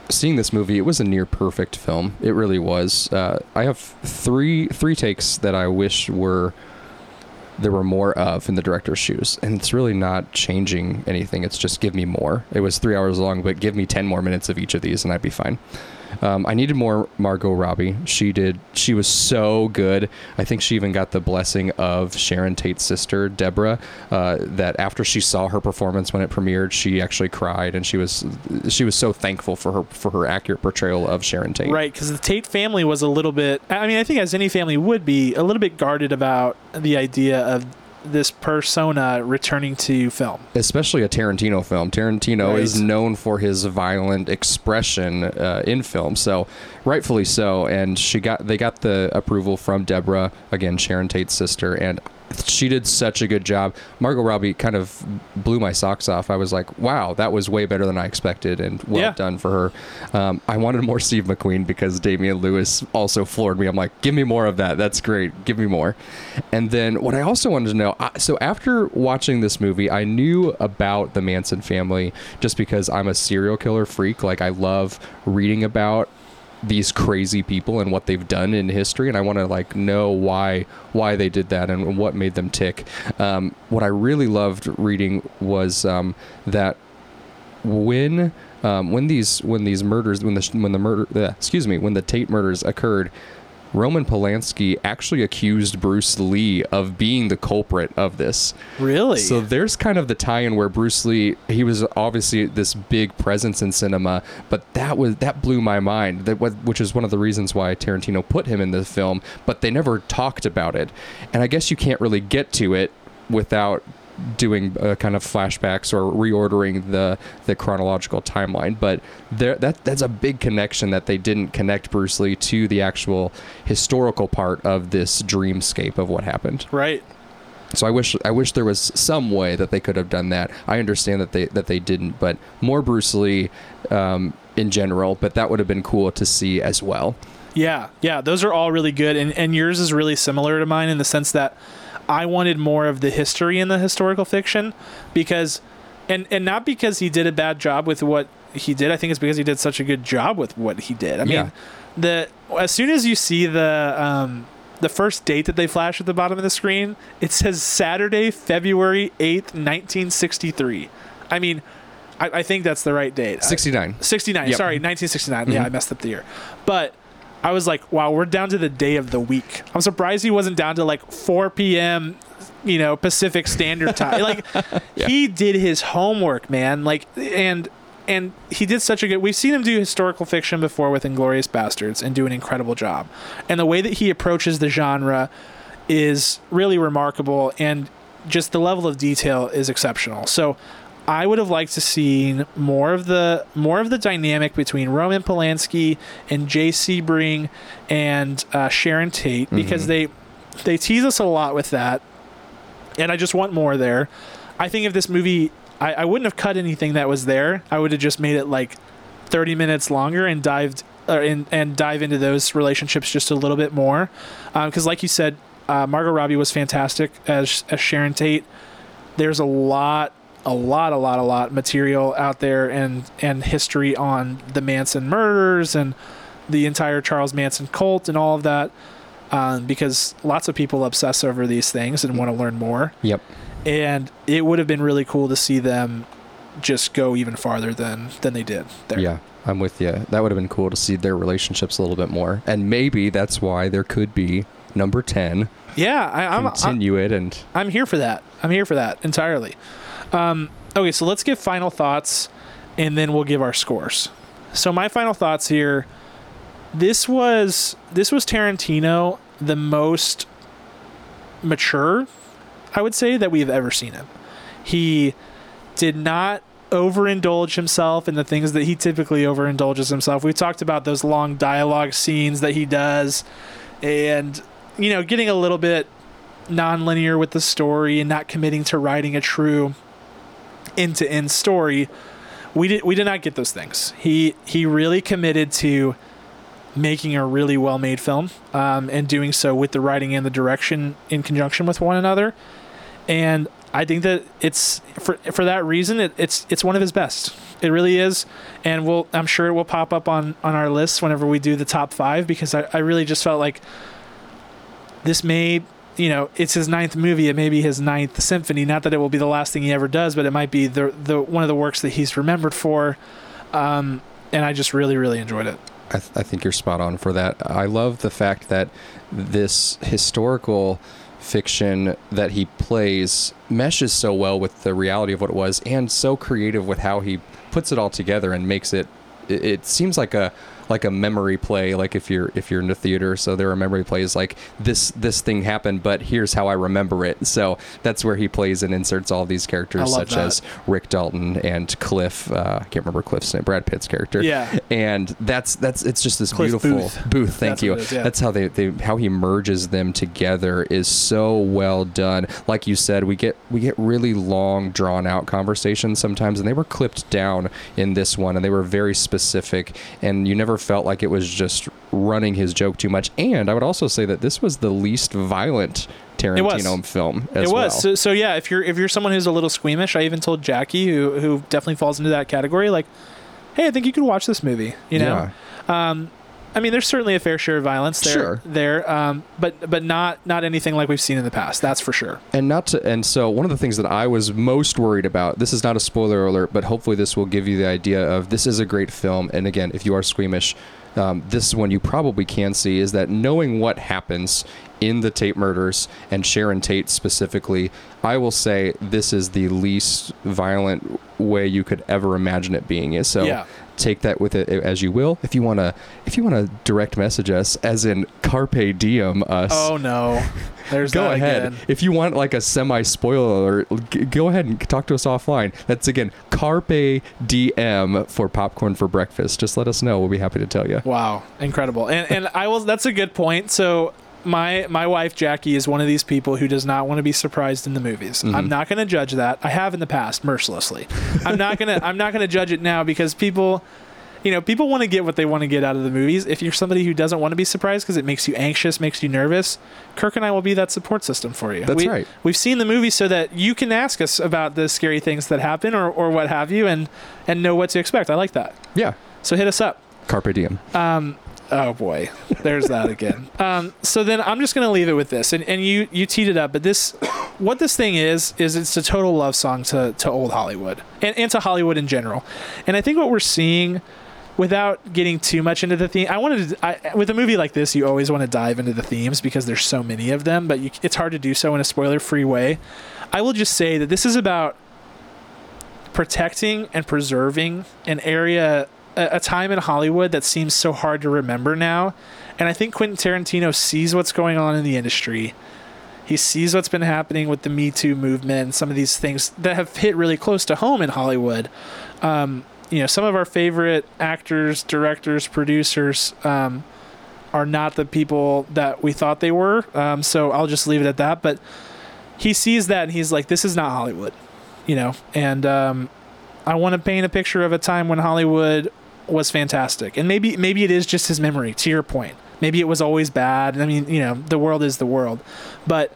seeing this movie, it was a near perfect film. It really was. Uh, I have three three takes that I wish were there were more of in the director's shoes, and it's really not changing anything. It's just give me more. It was three hours long, but give me ten more minutes of each of these, and I'd be fine. Um, I needed more Margot Robbie. She did. She was so good. I think she even got the blessing of Sharon Tate's sister, Debra. Uh, that after she saw her performance when it premiered, she actually cried, and she was she was so thankful for her for her accurate portrayal of Sharon Tate. Right, because the Tate family was a little bit. I mean, I think as any family would be, a little bit guarded about the idea of this persona returning to film. especially a Tarantino film. Tarantino Right. is known for his violent expression uh, in film, so rightfully so. And she got they got the approval from Debra again, Sharon Tate's sister, and she did such a good job. Margot Robbie kind of blew my socks off. I was like, wow, that was way better than I expected, and well Yeah. done for her. Um, I wanted more Steve McQueen because Damian Lewis also floored me. I'm like, give me more of that. That's great. Give me more. And then what I also wanted to know I, so after watching this movie, I knew about the Manson family just because I'm a serial killer freak. Like, I love reading about these crazy people and what they've done in history and I want to like know why why they did that and what made them tick. Um, what I really loved reading was um, that when um, when these when these murders when the when the murder uh, excuse me when the Tate murders occurred, Roman Polanski actually accused Bruce Lee of being the culprit of this. Really? So there's kind of the tie-in where Bruce Lee he was obviously this big presence in cinema, but that was that blew my mind. That was, which is one of the reasons why Tarantino put him in the film, but they never talked about it. And I guess you can't really get to it without doing uh, kind of flashbacks or reordering the the chronological timeline but there that that's a big connection that they didn't connect Bruce Lee to the actual historical part of this dreamscape of what happened right. so I wish I wish there was some way that they could have done that. I understand that they that they didn't, but more Bruce Lee um, in general. But that would have been cool to see as well. Yeah, yeah, those are all really good, and and yours is really similar to mine in the sense that I wanted more of the history in the historical fiction because, and and not because he did a bad job with what he did. I think it's because he did such a good job with what he did. I Yeah. mean, the as soon as you see the um, the first date that they flash at the bottom of the screen, it says Saturday, February eighth, nineteen sixty three. I mean, I, I think that's the right date. Sixty nine. 69 Yep. sorry 1969 yeah i messed up the year but i was like wow we're down to the day of the week. I'm surprised he wasn't down to like 4 p.m you know pacific standard time. Like he did his homework man. Like and and he did such a good we've seen him do historical fiction before with Inglourious Basterds and do an incredible job. And the way that he approaches the genre is really remarkable and just the level of detail is exceptional. So I would have liked to seen more of the more of the dynamic between Roman Polanski and Jay Sebring and uh, Sharon Tate because they they tease us a lot with that, and I just want more there. I think if this movie, I, I wouldn't have cut anything that was there. I would have just made it like thirty minutes longer and dived uh, in, and dive into those relationships just a little bit more, because like you said, uh, Margot Robbie was fantastic as as Sharon Tate. There's a lot a lot, a lot, a lot material out there and and history on the Manson murders and the entire Charles Manson cult and all of that, um, because lots of people obsess over these things and want to learn more. Yep. And it would have been really cool to see them just go even farther than than they did. There. Yeah, I'm with you. That would have been cool to see their relationships a little bit more, and maybe that's why there could be number ten. Yeah, I, I'm, I'm Continue it and I'm here for that. I'm here for that entirely. Um, okay, so let's give final thoughts, and then we'll give our scores. So my final thoughts here. This was this was Tarantino the most mature, I would say, that we've ever seen him. He did not overindulge himself in the things that he typically overindulges himself. We talked about those long dialogue scenes that he does, and you know, getting a little bit non-linear with the story and not committing to writing a true end-to-end story. We did we did not get those things. He he really committed to making a really well-made film um, and doing so with the writing and the direction in conjunction with one another. And I think that it's for for that reason it, it's it's one of his best. It really is, and we'll I'm sure it will pop up on on our list whenever we do the top five because I, I really just felt like this may you know it's his ninth movie it may be his ninth symphony. Not that it will be the last thing he ever does but it might be the the one of the works that he's remembered for. Um, and I just really really enjoyed it. I, th- I think you're spot on for that. I love the fact that this historical fiction that he plays meshes so well with the reality of what it was and so creative with how he puts it all together and makes it it, it seems like a like a memory play like if you're if you're in the theater so there are memory plays like this this thing happened but here's how i remember it so that's where he plays and inserts all these characters such that. as rick dalton and cliff uh, i can't remember cliff's name brad pitt's character Yeah. and that's that's it's just this Cliff beautiful Booth. thank That's you is, yeah. that's how they, they how he merges them together is so well done like you said we get we get really long drawn out conversations sometimes and they were clipped down in this one and they were very specific and you never felt like it was just running his joke too much. And i would also say that this was the least violent tarantino film as it was. well. So, so yeah if you're if you're someone who's a little squeamish i even told jackie who who definitely falls into that category like hey i think you could watch this movie you know? Um i mean there's certainly a fair share of violence there Sure. there um but but not not anything like we've seen in the past that's for sure and not to and so one of the things that i was most worried about this is not a spoiler alert but hopefully this will give you the idea of this is a great film and again if you are squeamish um, this one you probably can see is that knowing what happens in the Tate murders and Sharon Tate specifically, I will say this is the least violent way you could ever imagine it being. Is so Yeah. Take that with it as you will. If you want to, if you want to direct message us, as in carpe diem us. oh no there's Go that ahead. again. If you want like a semi spoiler alert, g- go ahead and talk to us offline. That's again Carpe DM for popcorn for breakfast. Just let us know. We'll be happy to tell you. Wow, incredible. And and I will that's a good point. So my my wife Jackie is one of these people who does not want to be surprised in the movies. I'm not going to judge that. I have in the past mercilessly. I'm not going to I'm not going to judge it now because people you know, people want to get what they want to get out of the movies. If you're somebody who doesn't want to be surprised because it makes you anxious, makes you nervous, Kirk and I will be that support system for you. That's we, right. We've seen the movie so that you can ask us about the scary things that happen or, or what have you and and know what to expect. I like that. Yeah. So hit us up. Carpe diem. Um, oh boy, there's that again. Um, so then I'm just gonna leave it with this, and, and you you teed it up, but this, what this thing is, is it's a total love song to to old Hollywood and, and to Hollywood in general, and I think what we're seeing. Without getting too much into the theme, I wanted to. I, with a movie like this, you always want to dive into the themes because there's so many of them, but you, it's hard to do so in a spoiler-free way. I will just say that this is about protecting and preserving an area a, time in Hollywood that seems so hard to remember now. And I think Quentin Tarantino sees what's going on in the industry. He sees what's been happening with the Me Too movement and some of these things that have hit really close to home in Hollywood. Um, you know, some of our favorite actors, directors, producers um, are not the people that we thought they were. Um, so I'll just leave it at that. But he sees that and he's like, this is not Hollywood, you know, and um, I want to paint a picture of a time when Hollywood was fantastic. And maybe maybe it is just his memory, to your point. Maybe it was always bad. I mean, you know, the world is the world. But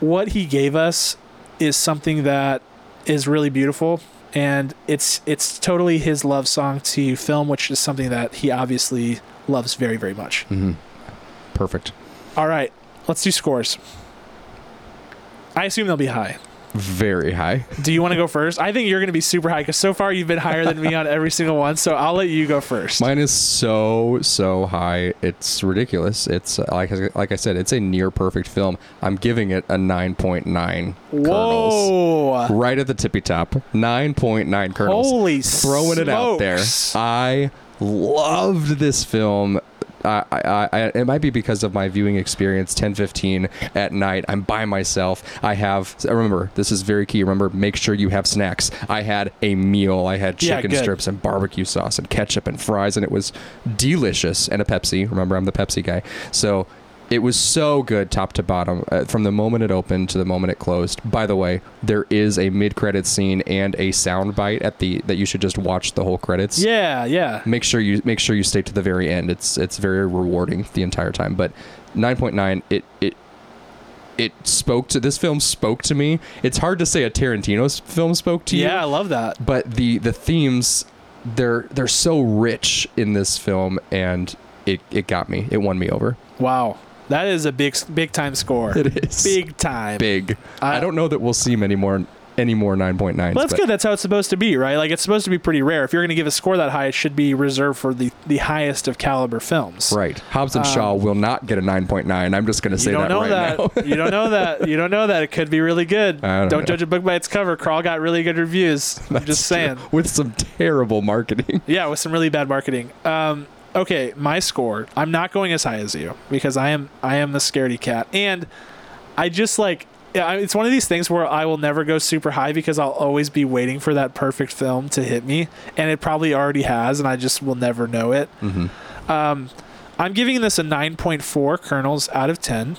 what he gave us is something that is really beautiful and it's it's totally his love song to film, which is something that he obviously loves very, very much. Mm-hmm. Perfect. All right, let's do scores. I assume they'll be high. Very high. Do you want to go first? I think you're going to be super high because so far you've been higher than me on every single one. So I'll let you go first. Mine is so so high. It's ridiculous. It's like I- like I said, it's a near perfect film. I'm giving it a 9.9 kernels. Whoa! Right at the tippy top. 9.9 kernels. Holy throwing it out there. I loved this film. I, I, I, it might be because of my viewing experience 10:15 at night. I'm by myself. I have remember this is very key. Remember make sure you have snacks. I had a meal. I had chicken good. strips and barbecue sauce and ketchup and fries and it was delicious and a Pepsi. Remember I'm the Pepsi guy. So it was so good top to bottom uh, from the moment it opened to the moment it closed by the way there is a mid-credit scene and a sound bite at the that you should just watch the whole credits Yeah, yeah. make sure you make sure you stay to the very end it's it's very rewarding the entire time but 9.9 it it it spoke to this film spoke to me. It's hard to say a Tarantino film spoke to you. Yeah, I love that. but the the themes they're they're so rich in this film and it it got me it won me over Wow, that is a big big time score. it is Big time. big I- i don't know that we'll see many more any more 9.9 Well, that's good. That's how it's supposed to be, right? Like it's supposed to be pretty rare. If you're going to give a score that high, it should be reserved for the the highest of caliber films. right hobbs and Um, shaw will not get a 9.9 i'm just going to say You don't that know right that. now you don't know that. You don't know that. It could be really good. I don't know. judge a book by its cover. Crawl got really good reviews. I'm That's just true. saying. with some terrible marketing Yeah, with some really bad marketing. Um, okay, my score. I'm not going as high as you because I am I am the scaredy cat, and I just like it's one of these things where I will never go super high because I'll always be waiting for that perfect film to hit me, and it probably already has, and I just will never know it. hmm Um, I'm giving this a 9.4 kernels out of 10.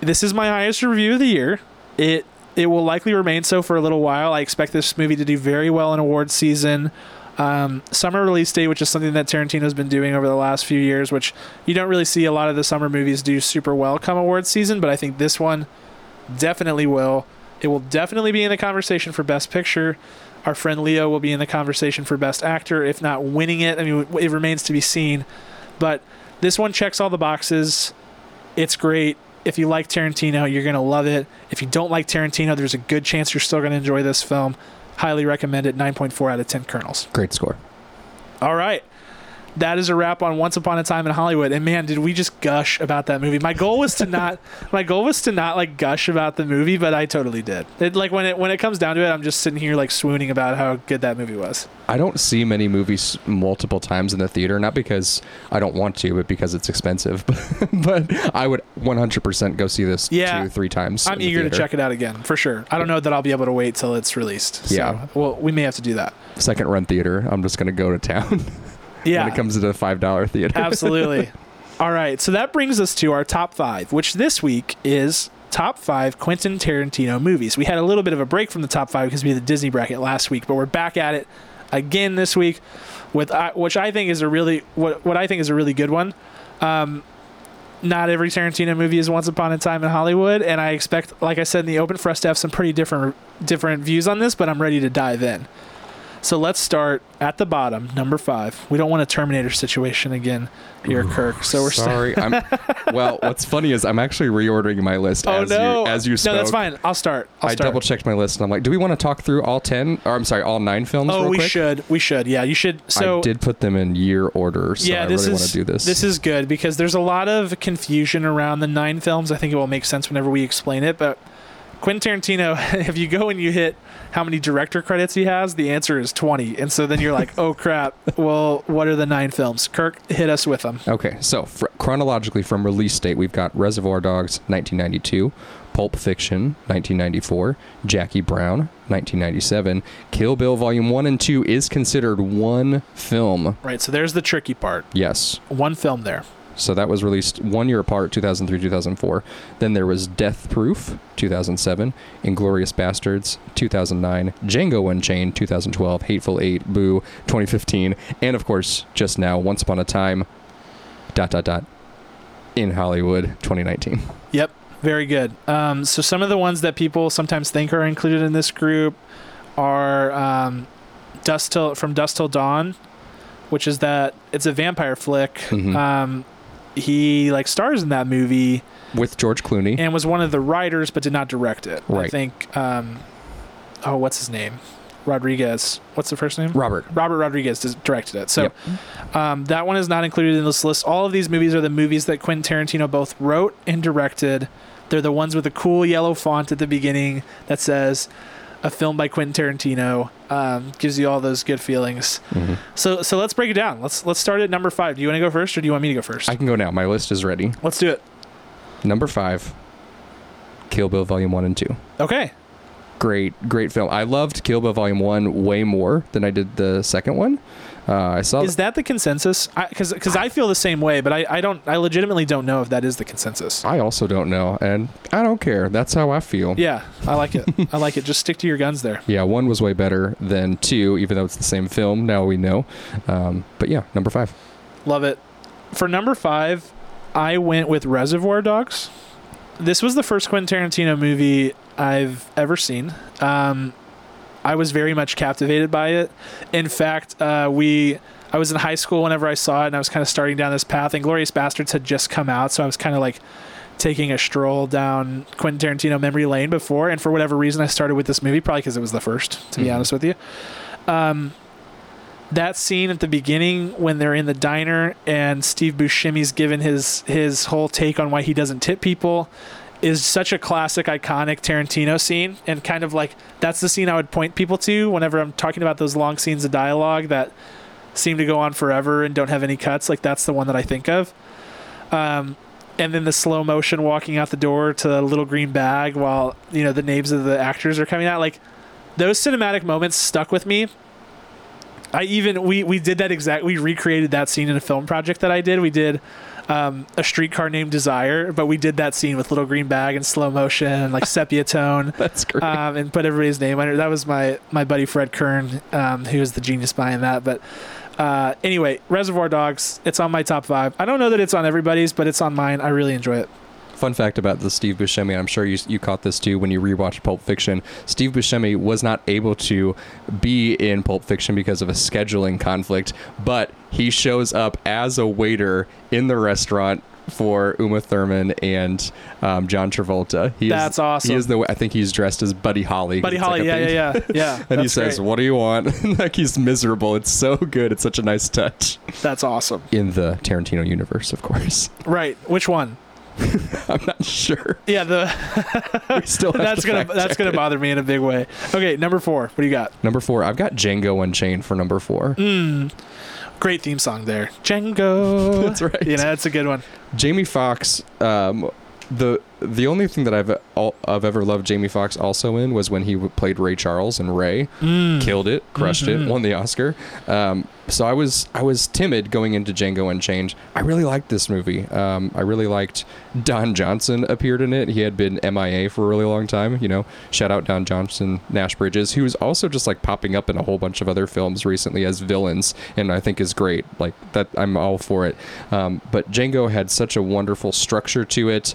This is my highest review of the year. It it will likely remain so for a little while. I expect this movie to do very well in awards season. Um, summer release date, which is something that Tarantino's been doing over the last few years, which you don't really see a lot of the summer movies do super well come awards season, but I think this one definitely will. It will definitely be in the conversation for Best Picture. Our friend Leo will be in the conversation for Best Actor, if not winning it. I mean, it remains to be seen. But this one checks all the boxes. It's great. If you like Tarantino, you're going to love it. If you don't like Tarantino, there's a good chance you're still going to enjoy this film. Highly recommend it. 9.4 out of 10 kernels. great score All right. That is a wrap on Once Upon a Time in Hollywood. And man, did we just gush about that movie. My goal was to not my goal was to not like gush about the movie, but I totally did. It like when it when it comes down to it, I'm just sitting here like swooning about how good that movie was. I don't see many movies multiple times in the theater, not because I don't want to, but because it's expensive. but I would 100% go see this Yeah. two, three times. I'm in the eager to check it out again for sure. I don't know that I'll be able to wait till it's released. So, Yeah. Well, we may have to do that. Second run theater. I'm just going to go to town Yeah. when it comes to the $5 theater. Absolutely. All right. So that brings us to our top five, which this week is top five Quentin Tarantino movies. We had a little bit of a break from the top five because we had the Disney bracket last week, but we're back at it again this week with uh, which I think is a really what what I think is a really good one. Um, not every Tarantino movie is Once Upon a Time in Hollywood, and I expect, like I said in the open, for us to have some pretty different different views on this. But I'm ready to dive in. So let's start at the bottom, number five. We don't want a Terminator situation again here, Kirk. So we're Sorry. I'm, well, what's funny is I'm actually reordering my list Oh as, no! you, as you spoke. no, that's fine. I'll start. I'll I double checked my list and I'm like, do we want to talk through all 10? Or I'm sorry, all nine films? Oh, we quick? should. We should. Yeah, you should. So I did put them in year order, so yeah, I this really is want to do this. This is good because there's a lot of confusion around the nine films. I think it will make sense whenever we explain it. But Quentin Tarantino, if you go and you hit how many director credits he has, the answer is 20. And so then you're like, oh crap. Well, what are the nine films? Kirk, hit us with them. Okay, so fr- chronologically from release date, we've got Reservoir Dogs, 1992, Pulp Fiction, 1994, Jackie Brown, 1997, Kill Bill Volume 1 and 2 is considered one film. Right. So there's the tricky part. Yes. One film there. So that was released one year apart, 2003, 2004. Then there was Death Proof, 2007, Inglourious Basterds, 2009, Django Unchained, 2012, Hateful Eight, Boo, 2015, and of course, just now, Once Upon a Time, dot dot dot, in Hollywood, 2019. Yep, very good. Um, so some of the ones that people sometimes think are included in this group are um, Dusk Till from Dusk Till Dawn, which is that it's a vampire flick. Mhm. Um, he like stars in that movie With George Clooney. and was one of the writers, but did not direct it. Right. I think. Um, oh, what's his name? Rodriguez. What's the first name? Robert. Robert Rodriguez directed it. So Yep. um, that one is not included in this list. All of these movies are the movies that Quentin Tarantino both wrote and directed. They're the ones with the cool yellow font at the beginning that says a film by Quentin Tarantino. Um, gives you all those good feelings. Mhm. So so let's break it down. Let's let's start at number five. Do you want to go first or do you want me to go first? I can go now. My list is ready. let's do it. Number five, Kill Bill Volume 1 and 2. Okay. great great film i loved kill bill volume 1 way more than i did the second one uh, i saw Is that the consensus? Because because I, feel the same way, but I, I don't I legitimately don't know if that is the consensus. i also don't know and i don't care that's how i feel Yeah, I like it. I like it. Just stick to your guns there. yeah one was way better than two even though it's the same film now we know um, but yeah number five Love it. For number five, I went with Reservoir Dogs. this was the first Quentin Tarantino movie I've ever seen. Um, I was very much captivated by it. In fact, uh, we I was in high school whenever I saw it, and I was kind of starting down this path. And Glourious Basterds had just come out, so I was kind of like taking a stroll down Quentin Tarantino memory lane before. And for whatever reason, I started with this movie, probably because it was the first. To be Mhm. honest with you, um, that scene at the beginning when they're in the diner and Steve Buscemi's given his his whole take on why he doesn't tip people is such a classic iconic Tarantino scene and kind of like that's the scene I would point people to whenever I'm talking about those long scenes of dialogue that seem to go on forever and don't have any cuts. Like that's the one that I think of. Um, and then the slow motion walking out the door to the little green bag while you know the names of the actors are coming out. Like those cinematic moments stuck with me. I even we we did that exact we recreated that scene in a film project that I did. We did um, a streetcar named Desire, but we did that scene with little green bag and slow motion and like sepia tone, That's great. um, and put everybody's name under. That was my my buddy Fred Kern, um, who was the genius behind that. But uh, anyway, Reservoir Dogs. It's on my top five. I don't know that it's on everybody's, but it's on mine. I really enjoy it. Fun fact about the Steve Buscemi, and I'm sure you you caught this too when you rewatched Pulp Fiction. Steve Buscemi was not able to be in Pulp Fiction because of a scheduling conflict, but he shows up as a waiter in the restaurant for Uma Thurman and um, John Travolta. He That's is, awesome. He is the I think he's dressed as Buddy Holly. Buddy It's like Holly, yeah, thing. yeah, yeah, yeah. And he says, great. "What do you want?" like he's miserable. It's so good. It's such a nice touch That's awesome. in the Tarantino universe, of course. Right. Which one? I'm not sure. Yeah, the still that's to gonna that's gonna it. bother me in a big way. Okay, number four. What do you got? Number four, I've got Django Unchained for number four. Mm, great theme song there, Django. That's right. You know, that's a good one. Jamie Foxx. um, the the only thing that I've all, I've ever loved Jamie Foxx also in was when he w- played Ray Charles and Ray, Mm. killed it, crushed Mhm. it, won the Oscar. Um, so I was I was timid going into Django Unchained. I really liked this movie. Um, I really liked Don Johnson appeared in it. He had been MIA for a really long time. You know, shout out Don Johnson, Nash Bridges, who was also just like popping up in a whole bunch of other films recently as villains, and I think is great. Like that, I'm all for it. Um, but Django had such a wonderful structure to it.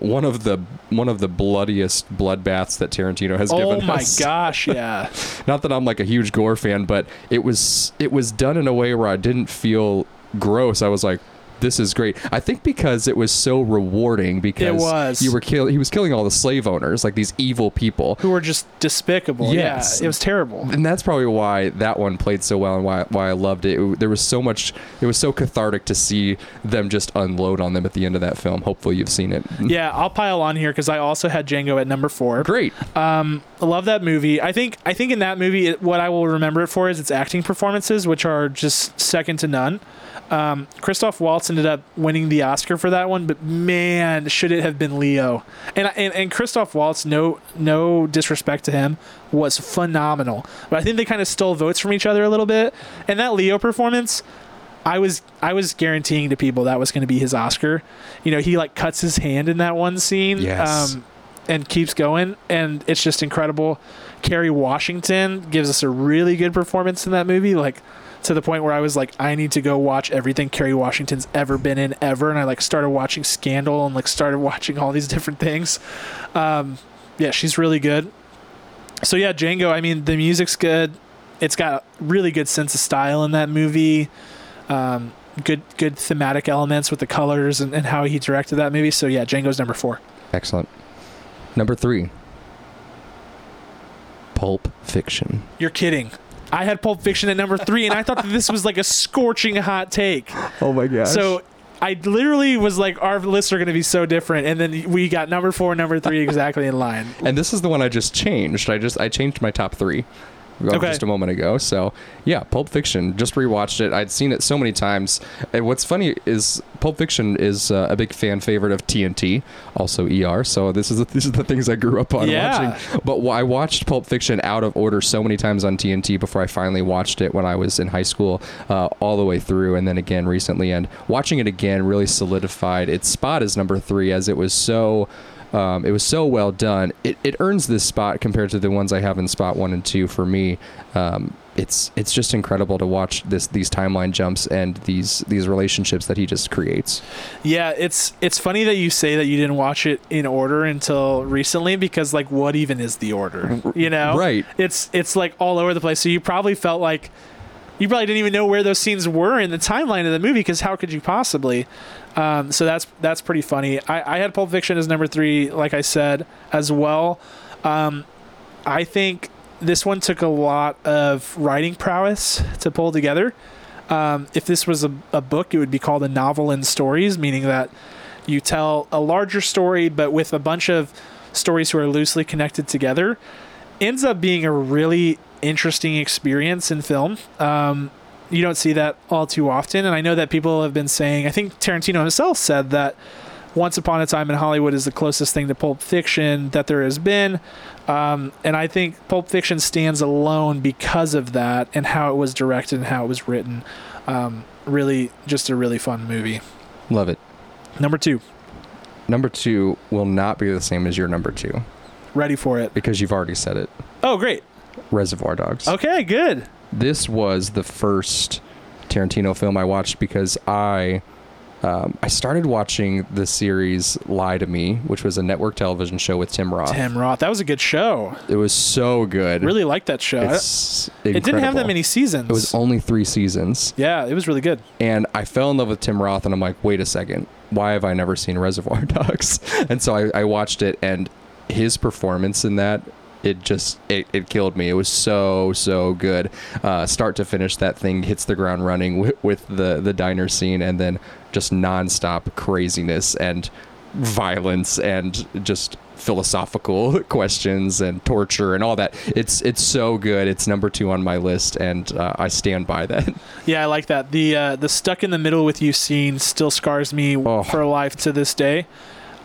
One of the one of the bloodiest bloodbaths that Tarantino has oh given us. Oh my us. gosh, yeah. Not that I'm like a huge gore fan, but it was it was done in a way where I didn't feel gross. I was like, this is great. I think because it was so rewarding because it was. you were kill he was killing all the slave owners, like these evil people. Who were just despicable. Yes. Yeah, it was terrible. And that's probably why that one played so well and why why I loved it. It- There was so much it was so cathartic to see them just unload on them at the end of that film. Hopefully you've seen it. Yeah, I'll pile on here because I also had Django at number four. Great. Um, I love that movie. I think I think in that movie, it, what I will remember it for is its acting performances, which are just second to none. Um, Christoph Waltz ended up winning the Oscar for that one, but man, should it have been Leo? And and, and Christoph Waltz, no no disrespect to him, was phenomenal. But I think they kind of stole votes from each other a little bit. And that Leo performance, I was I was guaranteeing to people that was going to be his Oscar. You know, he like cuts his hand in that one scene. Yes. Um, and keeps going, and it's just incredible. Kerry Washington gives us a really good performance in that movie, like to the point where I was like, I need to go watch everything Kerry Washington's ever been in ever, and I like started watching Scandal and like started watching all these different things. Um, yeah, she's really good. So yeah, Django. I mean, the music's good. It's got a really good sense of style in that movie. Um, good good thematic elements with the colors and, and how he directed that movie. So yeah, Django's number four. Excellent. Number 3. Pulp Fiction. You're kidding. I had Pulp Fiction at number three, and I thought that this was like a scorching hot take. Oh my gosh. So I literally was like, our lists are going to be so different, and then we got number four, number three exactly in line. and this is the one I just changed. I just I changed my top three Okay. just a moment ago. So yeah, Pulp Fiction. Just rewatched it. I'd seen it so many times. And what's funny is Pulp Fiction is uh, a big fan favorite of TNT, also ER. So this is these are the things I grew up on Yeah. watching. But I watched Pulp Fiction out of order so many times on TNT before I finally watched it when I was in high school, uh, all the way through, and then again recently. And watching it again really solidified its spot as number three, as it was so. Um, it was so well done. It, it earns this spot compared to the ones I have in spot one and two for me. Um, it's it's just incredible to watch this these timeline jumps and these these relationships that he just creates. Yeah, it's it's funny that you say that you didn't watch it in order until recently because like what even is the order? You know? Right. It's it's like all over the place. So you probably felt like you probably didn't even know where those scenes were in the timeline of the movie because how could you possibly? Um, so that's that's pretty funny. I, I had Pulp Fiction as number three, like I said, as well. Um, I think this one took a lot of writing prowess to pull together. Um, if this was a, a book, it would be called a novel in stories, meaning that you tell a larger story, but with a bunch of stories who are loosely connected together. Ends up being a really interesting experience in film. Um, you don't see that all too often, and I know that people have been saying. I think Tarantino himself said that once Upon a Time in Hollywood is the closest thing to Pulp Fiction that there has been. Um, and I think Pulp Fiction stands alone because of that and how it was directed and how it was written. Um, really, just a really fun movie. Love it. Number two, Number two will not be the same as your number two ready for it. because you've already said it. Oh, great. Reservoir Dogs. Okay, good. This was the first Tarantino film I watched because I um, I started watching the series Lie to Me, which was a network television show with Tim Roth. Tim Roth. That was a good show. It was so good. Really liked that show. It's it didn't have that many seasons. It was only three seasons, yeah, it was really good. and I fell in love with Tim Roth, and I'm like, wait a second, why have I never seen Reservoir Dogs? And so I, I watched it, and his performance in that. It just it, it killed me. It was so so good, uh, start to finish. That thing hits the ground running with, with the the diner scene, and then just nonstop craziness and violence and just philosophical questions and torture and all that. It's it's so good. It's number two on my list, and uh, I stand by that. Yeah, I like that. The uh, the stuck in the middle with you scene still scars me Oh. for life to this day.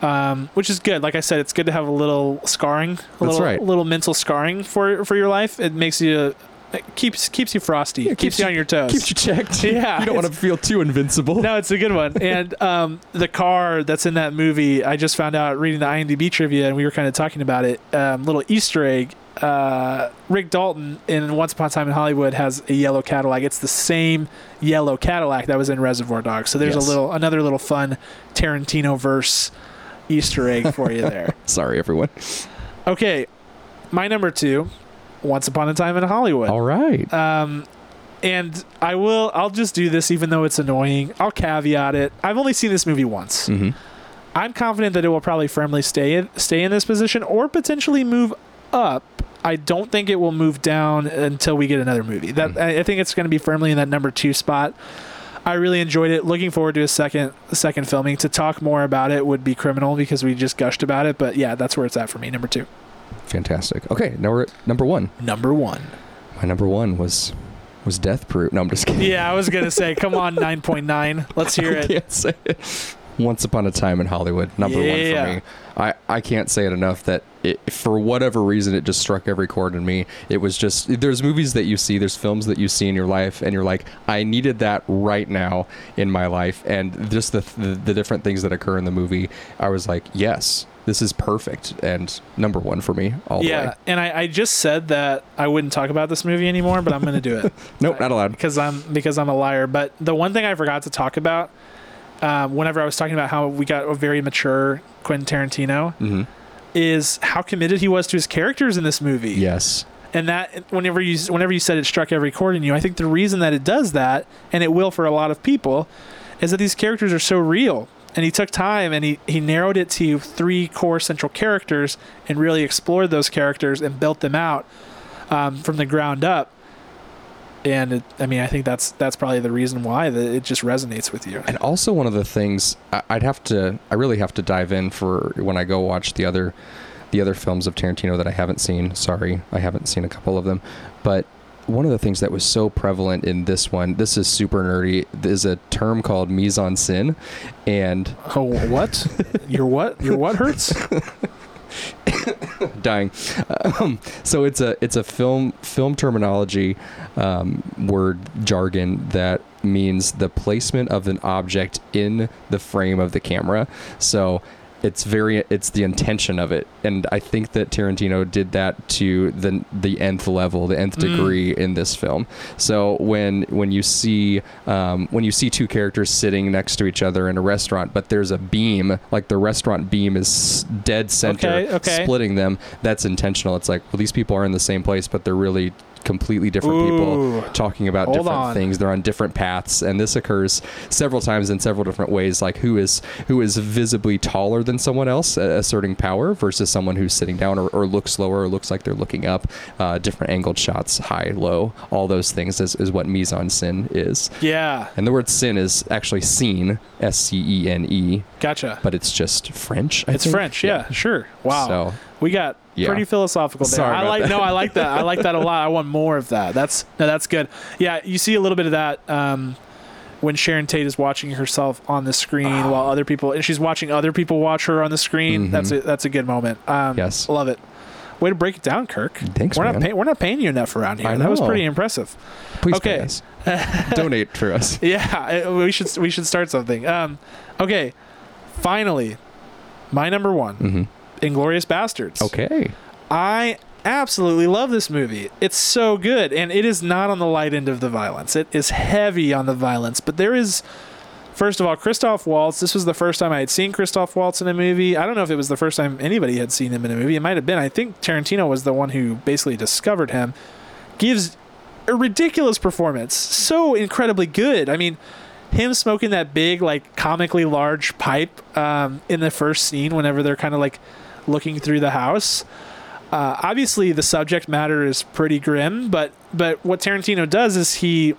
Um, which is good. Like I said, it's good to have a little scarring, a little, right. little mental scarring for for your life. It makes you, it keeps keeps you frosty, keeps, keeps you you- on your toes. Keeps you checked. Yeah, you don't want to feel too invincible. no, it's a good one. And um, the car that's in that movie, I just found out reading the IMDb trivia, and we were kind of talking about it. Um, little Easter egg. Uh, Rick Dalton in Once Upon a Time in Hollywood has a yellow Cadillac. It's the same yellow Cadillac that was in Reservoir Dogs. So there's Yes. a little, another little fun Tarantino verse Easter egg for you there. Sorry, everyone. Okay, my number two, Once Upon a Time in Hollywood. All right. Um, and I will. I'll just do this, even though it's annoying. I'll caveat it. I've only seen this movie once. hmm I'm confident that it will probably firmly stay in, stay in this position or potentially move up. I don't think it will move down until we get another movie. That I, I think it's going to be firmly in that number two spot. I really enjoyed it. Looking forward to a second second filming. To talk more about it would be criminal because we just gushed about it. But yeah, that's where it's at for me. Number two. Fantastic. Okay, now we're at number one. Number one. My number one was was Death Proof. No, I'm just kidding. Yeah, I was gonna say, come on, nine point nine. Let's hear it. I can't say it. Once Upon a Time in Hollywood, number one Yeah. for me. I, I can't say it enough that it, for whatever reason it just struck every chord in me. It was just there's movies that you see, there's films that you see in your life, and you're like, I needed that right now in my life, and just the the, the different things that occur in the movie, I was like, yes, this is perfect, and number one for me all the Yeah, way. and I, I just said that I wouldn't talk about this movie anymore, but I'm going to do it Nope, not allowed. because I'm because I'm a liar. But the one thing I forgot to talk about, um, whenever I was talking about how we got a very mature Quentin Tarantino, hmm is how committed he was to his characters in this movie. Yes. and that whenever you whenever you said it struck every chord in you, I think the reason that it does that, and it will for a lot of people, is that these characters are so real. And he took time and he, he narrowed it to three core central characters and really explored those characters and built them out um, from the ground up. And it, I mean, I think that's that's probably the reason why that it just resonates with you. And also one of the things I- I'd have to, I really have to dive in for when I go watch the other, the other films of Tarantino that I haven't seen. Sorry, I haven't seen a couple of them, but one of the things that was so prevalent in this one, this is super nerdy, is a term called mise en scène, and Oh, what? Your what? Your what hurts? dying. Um, so it's a it's a film film terminology um, word jargon that means the placement of an object in the frame of the camera. So it's very it's the intention of it and i think that tarantino did that to the the nth level the nth Mm. degree in this film so when when you see um, when you see two characters sitting next to each other in a restaurant but there's a beam like the restaurant beam is dead center Okay, okay. splitting them that's intentional it's like well these people are in the same place but they're really completely different people talking about Hold different on. things they're on different paths and this occurs several times in several different ways like who is who is visibly taller than someone else asserting power versus someone who's sitting down or, or looks lower or looks like they're looking up uh, different angled shots high low all those things is, is what mise en scène is Yeah, and the word sin is actually seen s-c-e-n-e gotcha. but it's just french I it's think? French. Yeah, sure. Wow. so We got Yeah. pretty philosophical there. Sorry I like that. no, I like that. I like that a lot. I want more of that. That's no, that's good. Yeah, you see a little bit of that um, when Sharon Tate is watching herself on the screen while other people and she's watching other people watch her on the screen. Mhm. That's a that's a good moment. Um, Yes. love it. Way to break it down, Kirk. Thanks, we're man. not pay- we're not paying you enough around here. That was pretty impressive. please okay. donate for us Yeah, uh, we should we should start something. Um, okay, finally, my number one, hmm Inglourious Basterds. okay I absolutely love this movie. It's so good, and it is not on the light end of the violence. It is heavy on the violence, but there is. First of all, Christoph Waltz. This was the first time I had seen Christoph Waltz in a movie. I don't know if it was the first time anybody had seen him in a movie. It might have been. I think Tarantino was the one who basically discovered him. Gives a ridiculous performance. So incredibly good. I mean, him smoking that big, like comically large pipe um, in the first scene whenever they're kind of like looking through the house. Uh, obviously, the subject matter is pretty grim, but but what Tarantino does is he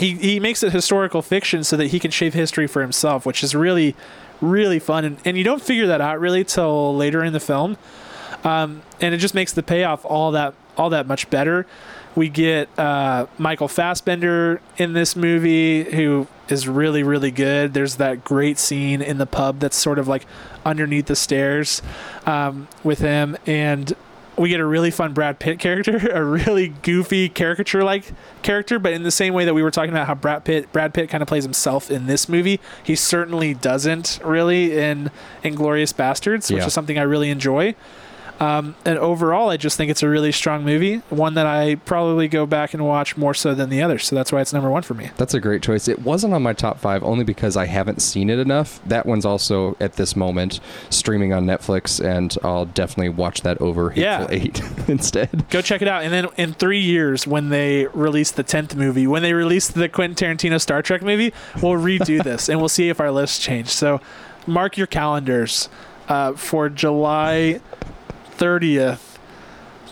he he makes it historical fiction so that he can shape history for himself, which is really really fun. And, and you don't figure that out really till later in the film, um, and it just makes the payoff all that all that much better. We get uh, Michael Fassbender in this movie, who is really, really good. There's that great scene in the pub that's sort of like underneath the stairs um, with him, and we get a really fun Brad Pitt character, a really goofy caricature-like character, but in the same way that we were talking about how Brad Pitt, Brad Pitt kind of plays himself in this movie, he certainly doesn't really in Inglourious Basterds, which Yeah. is something I really enjoy. Um, and overall, I just think it's a really strong movie, one that I probably go back and watch more so than the others. So that's why it's number one for me. That's a great choice. It wasn't on my top five only because I haven't seen it enough. That one's also at this moment streaming on Netflix, and I'll definitely watch that over Yeah. Hateful Eight instead. Go check it out. And then in three years, when they release the tenth movie, when they release the Quentin Tarantino Star Trek movie, we'll redo this and we'll see if our list change. So mark your calendars uh, for July thirtieth,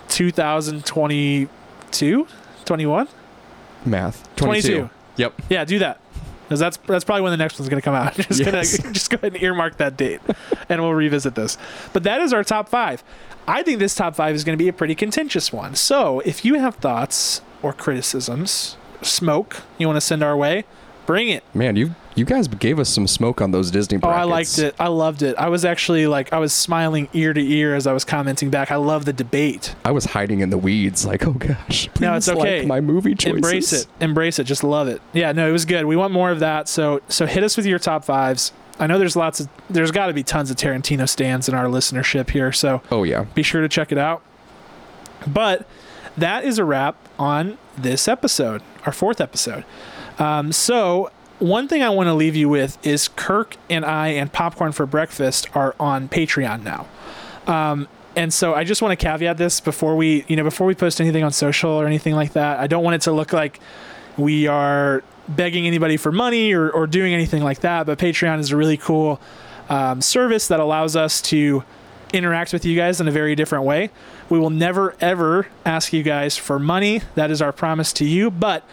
two thousand twenty-two, twenty-one. Math. 22. Yep. Yeah, do that. Because that's that's probably when the next one's gonna come out. Just Yes. gonna just go ahead and earmark that date, and we'll revisit this. But that is our top five. I think this top five is going to be a pretty contentious one. So if you have thoughts or criticisms, smoke you want to send our way, bring it. Man, you you guys gave us some smoke on those Disney Oh. I liked it. I loved it. I was actually like I was smiling ear to ear as I was commenting back. I love the debate. I was hiding in the weeds, like, oh gosh, please No, it's okay. like my movie choices. Embrace it. Embrace it. Just love it. Yeah, no, it was good. We want more of that. So so hit us with your top fives. I know there's lots of there's got to be tons of Tarantino stands in our listenership here. So Oh yeah. be sure to check it out. But that is a wrap on this episode, our fourth episode. Um, so one thing I want to leave you with is Kirk and I and Popcorn for Breakfast are on Patreon now. Um, and so I just want to caveat this before we, you know, before we post anything on social or anything like that. I don't want it to look like we are begging anybody for money or, or doing anything like that. But Patreon is a really cool um, service that allows us to interact with you guys in a very different way. We will never, ever ask you guys for money. That is our promise to you. But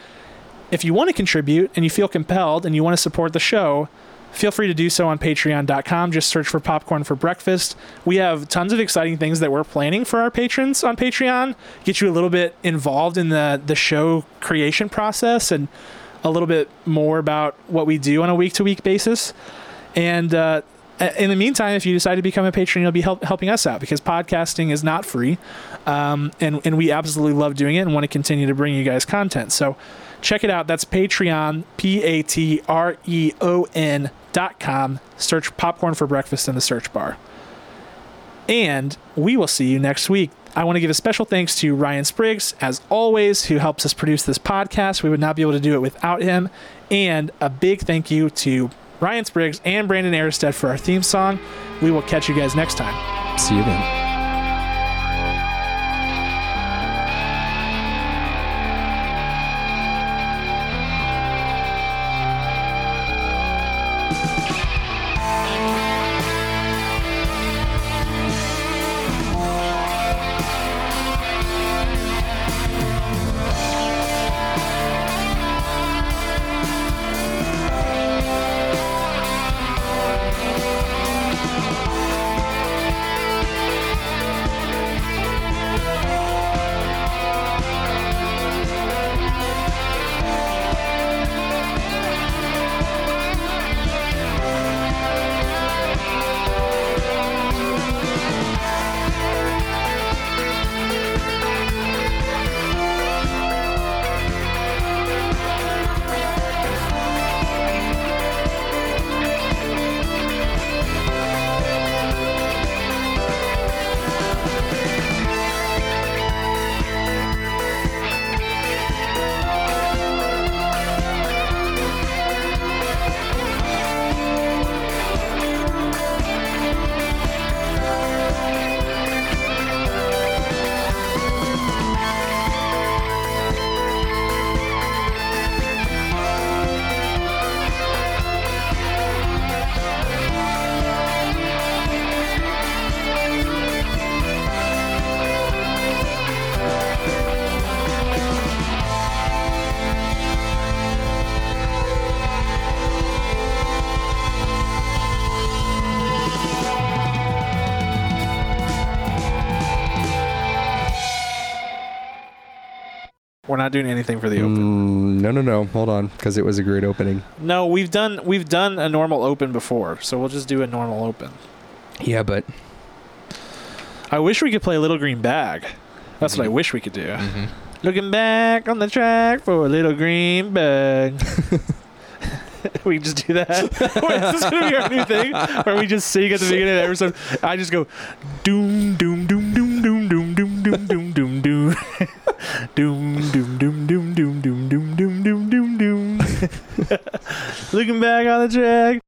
if you want to contribute and you feel compelled and you want to support the show, feel free to do so on patreon.com. Just search for Popcorn for Breakfast. We have tons of exciting things that we're planning for our patrons on Patreon. Get you a little bit involved in the, the show creation process and a little bit more about what we do on a week to week basis. And uh, in the meantime, if you decide to become a patron, you'll be help, helping us out because podcasting is not free. Um, and, and we absolutely love doing it and want to continue to bring you guys content. So check it out. That's Patreon, P A T R E O N dot com. Search popcorn for breakfast in the search bar. And we will see you next week. I want to give a special thanks to Ryan Spriggs, as always, who helps us produce this podcast. We would not be able to do it without him. And a big thank you to Ryan Spriggs and Brandon Aristead for our theme song. We will catch you guys next time. See you then. Not doing anything for the open. Mm, no, no, no. Hold on, because it was a great opening. No, we've done we've done a normal open before, so we'll just do a normal open. Yeah, but I wish we could play Little Green Bag. That's what I Mhm. wish we could do. Mm-hmm. Looking back on the track for a little green bag. we just do that. Wait, is this gonna be our new thing? Where we just sing at the beginning of the episode? I just go doom doom doom doom doom doom Looking back on the track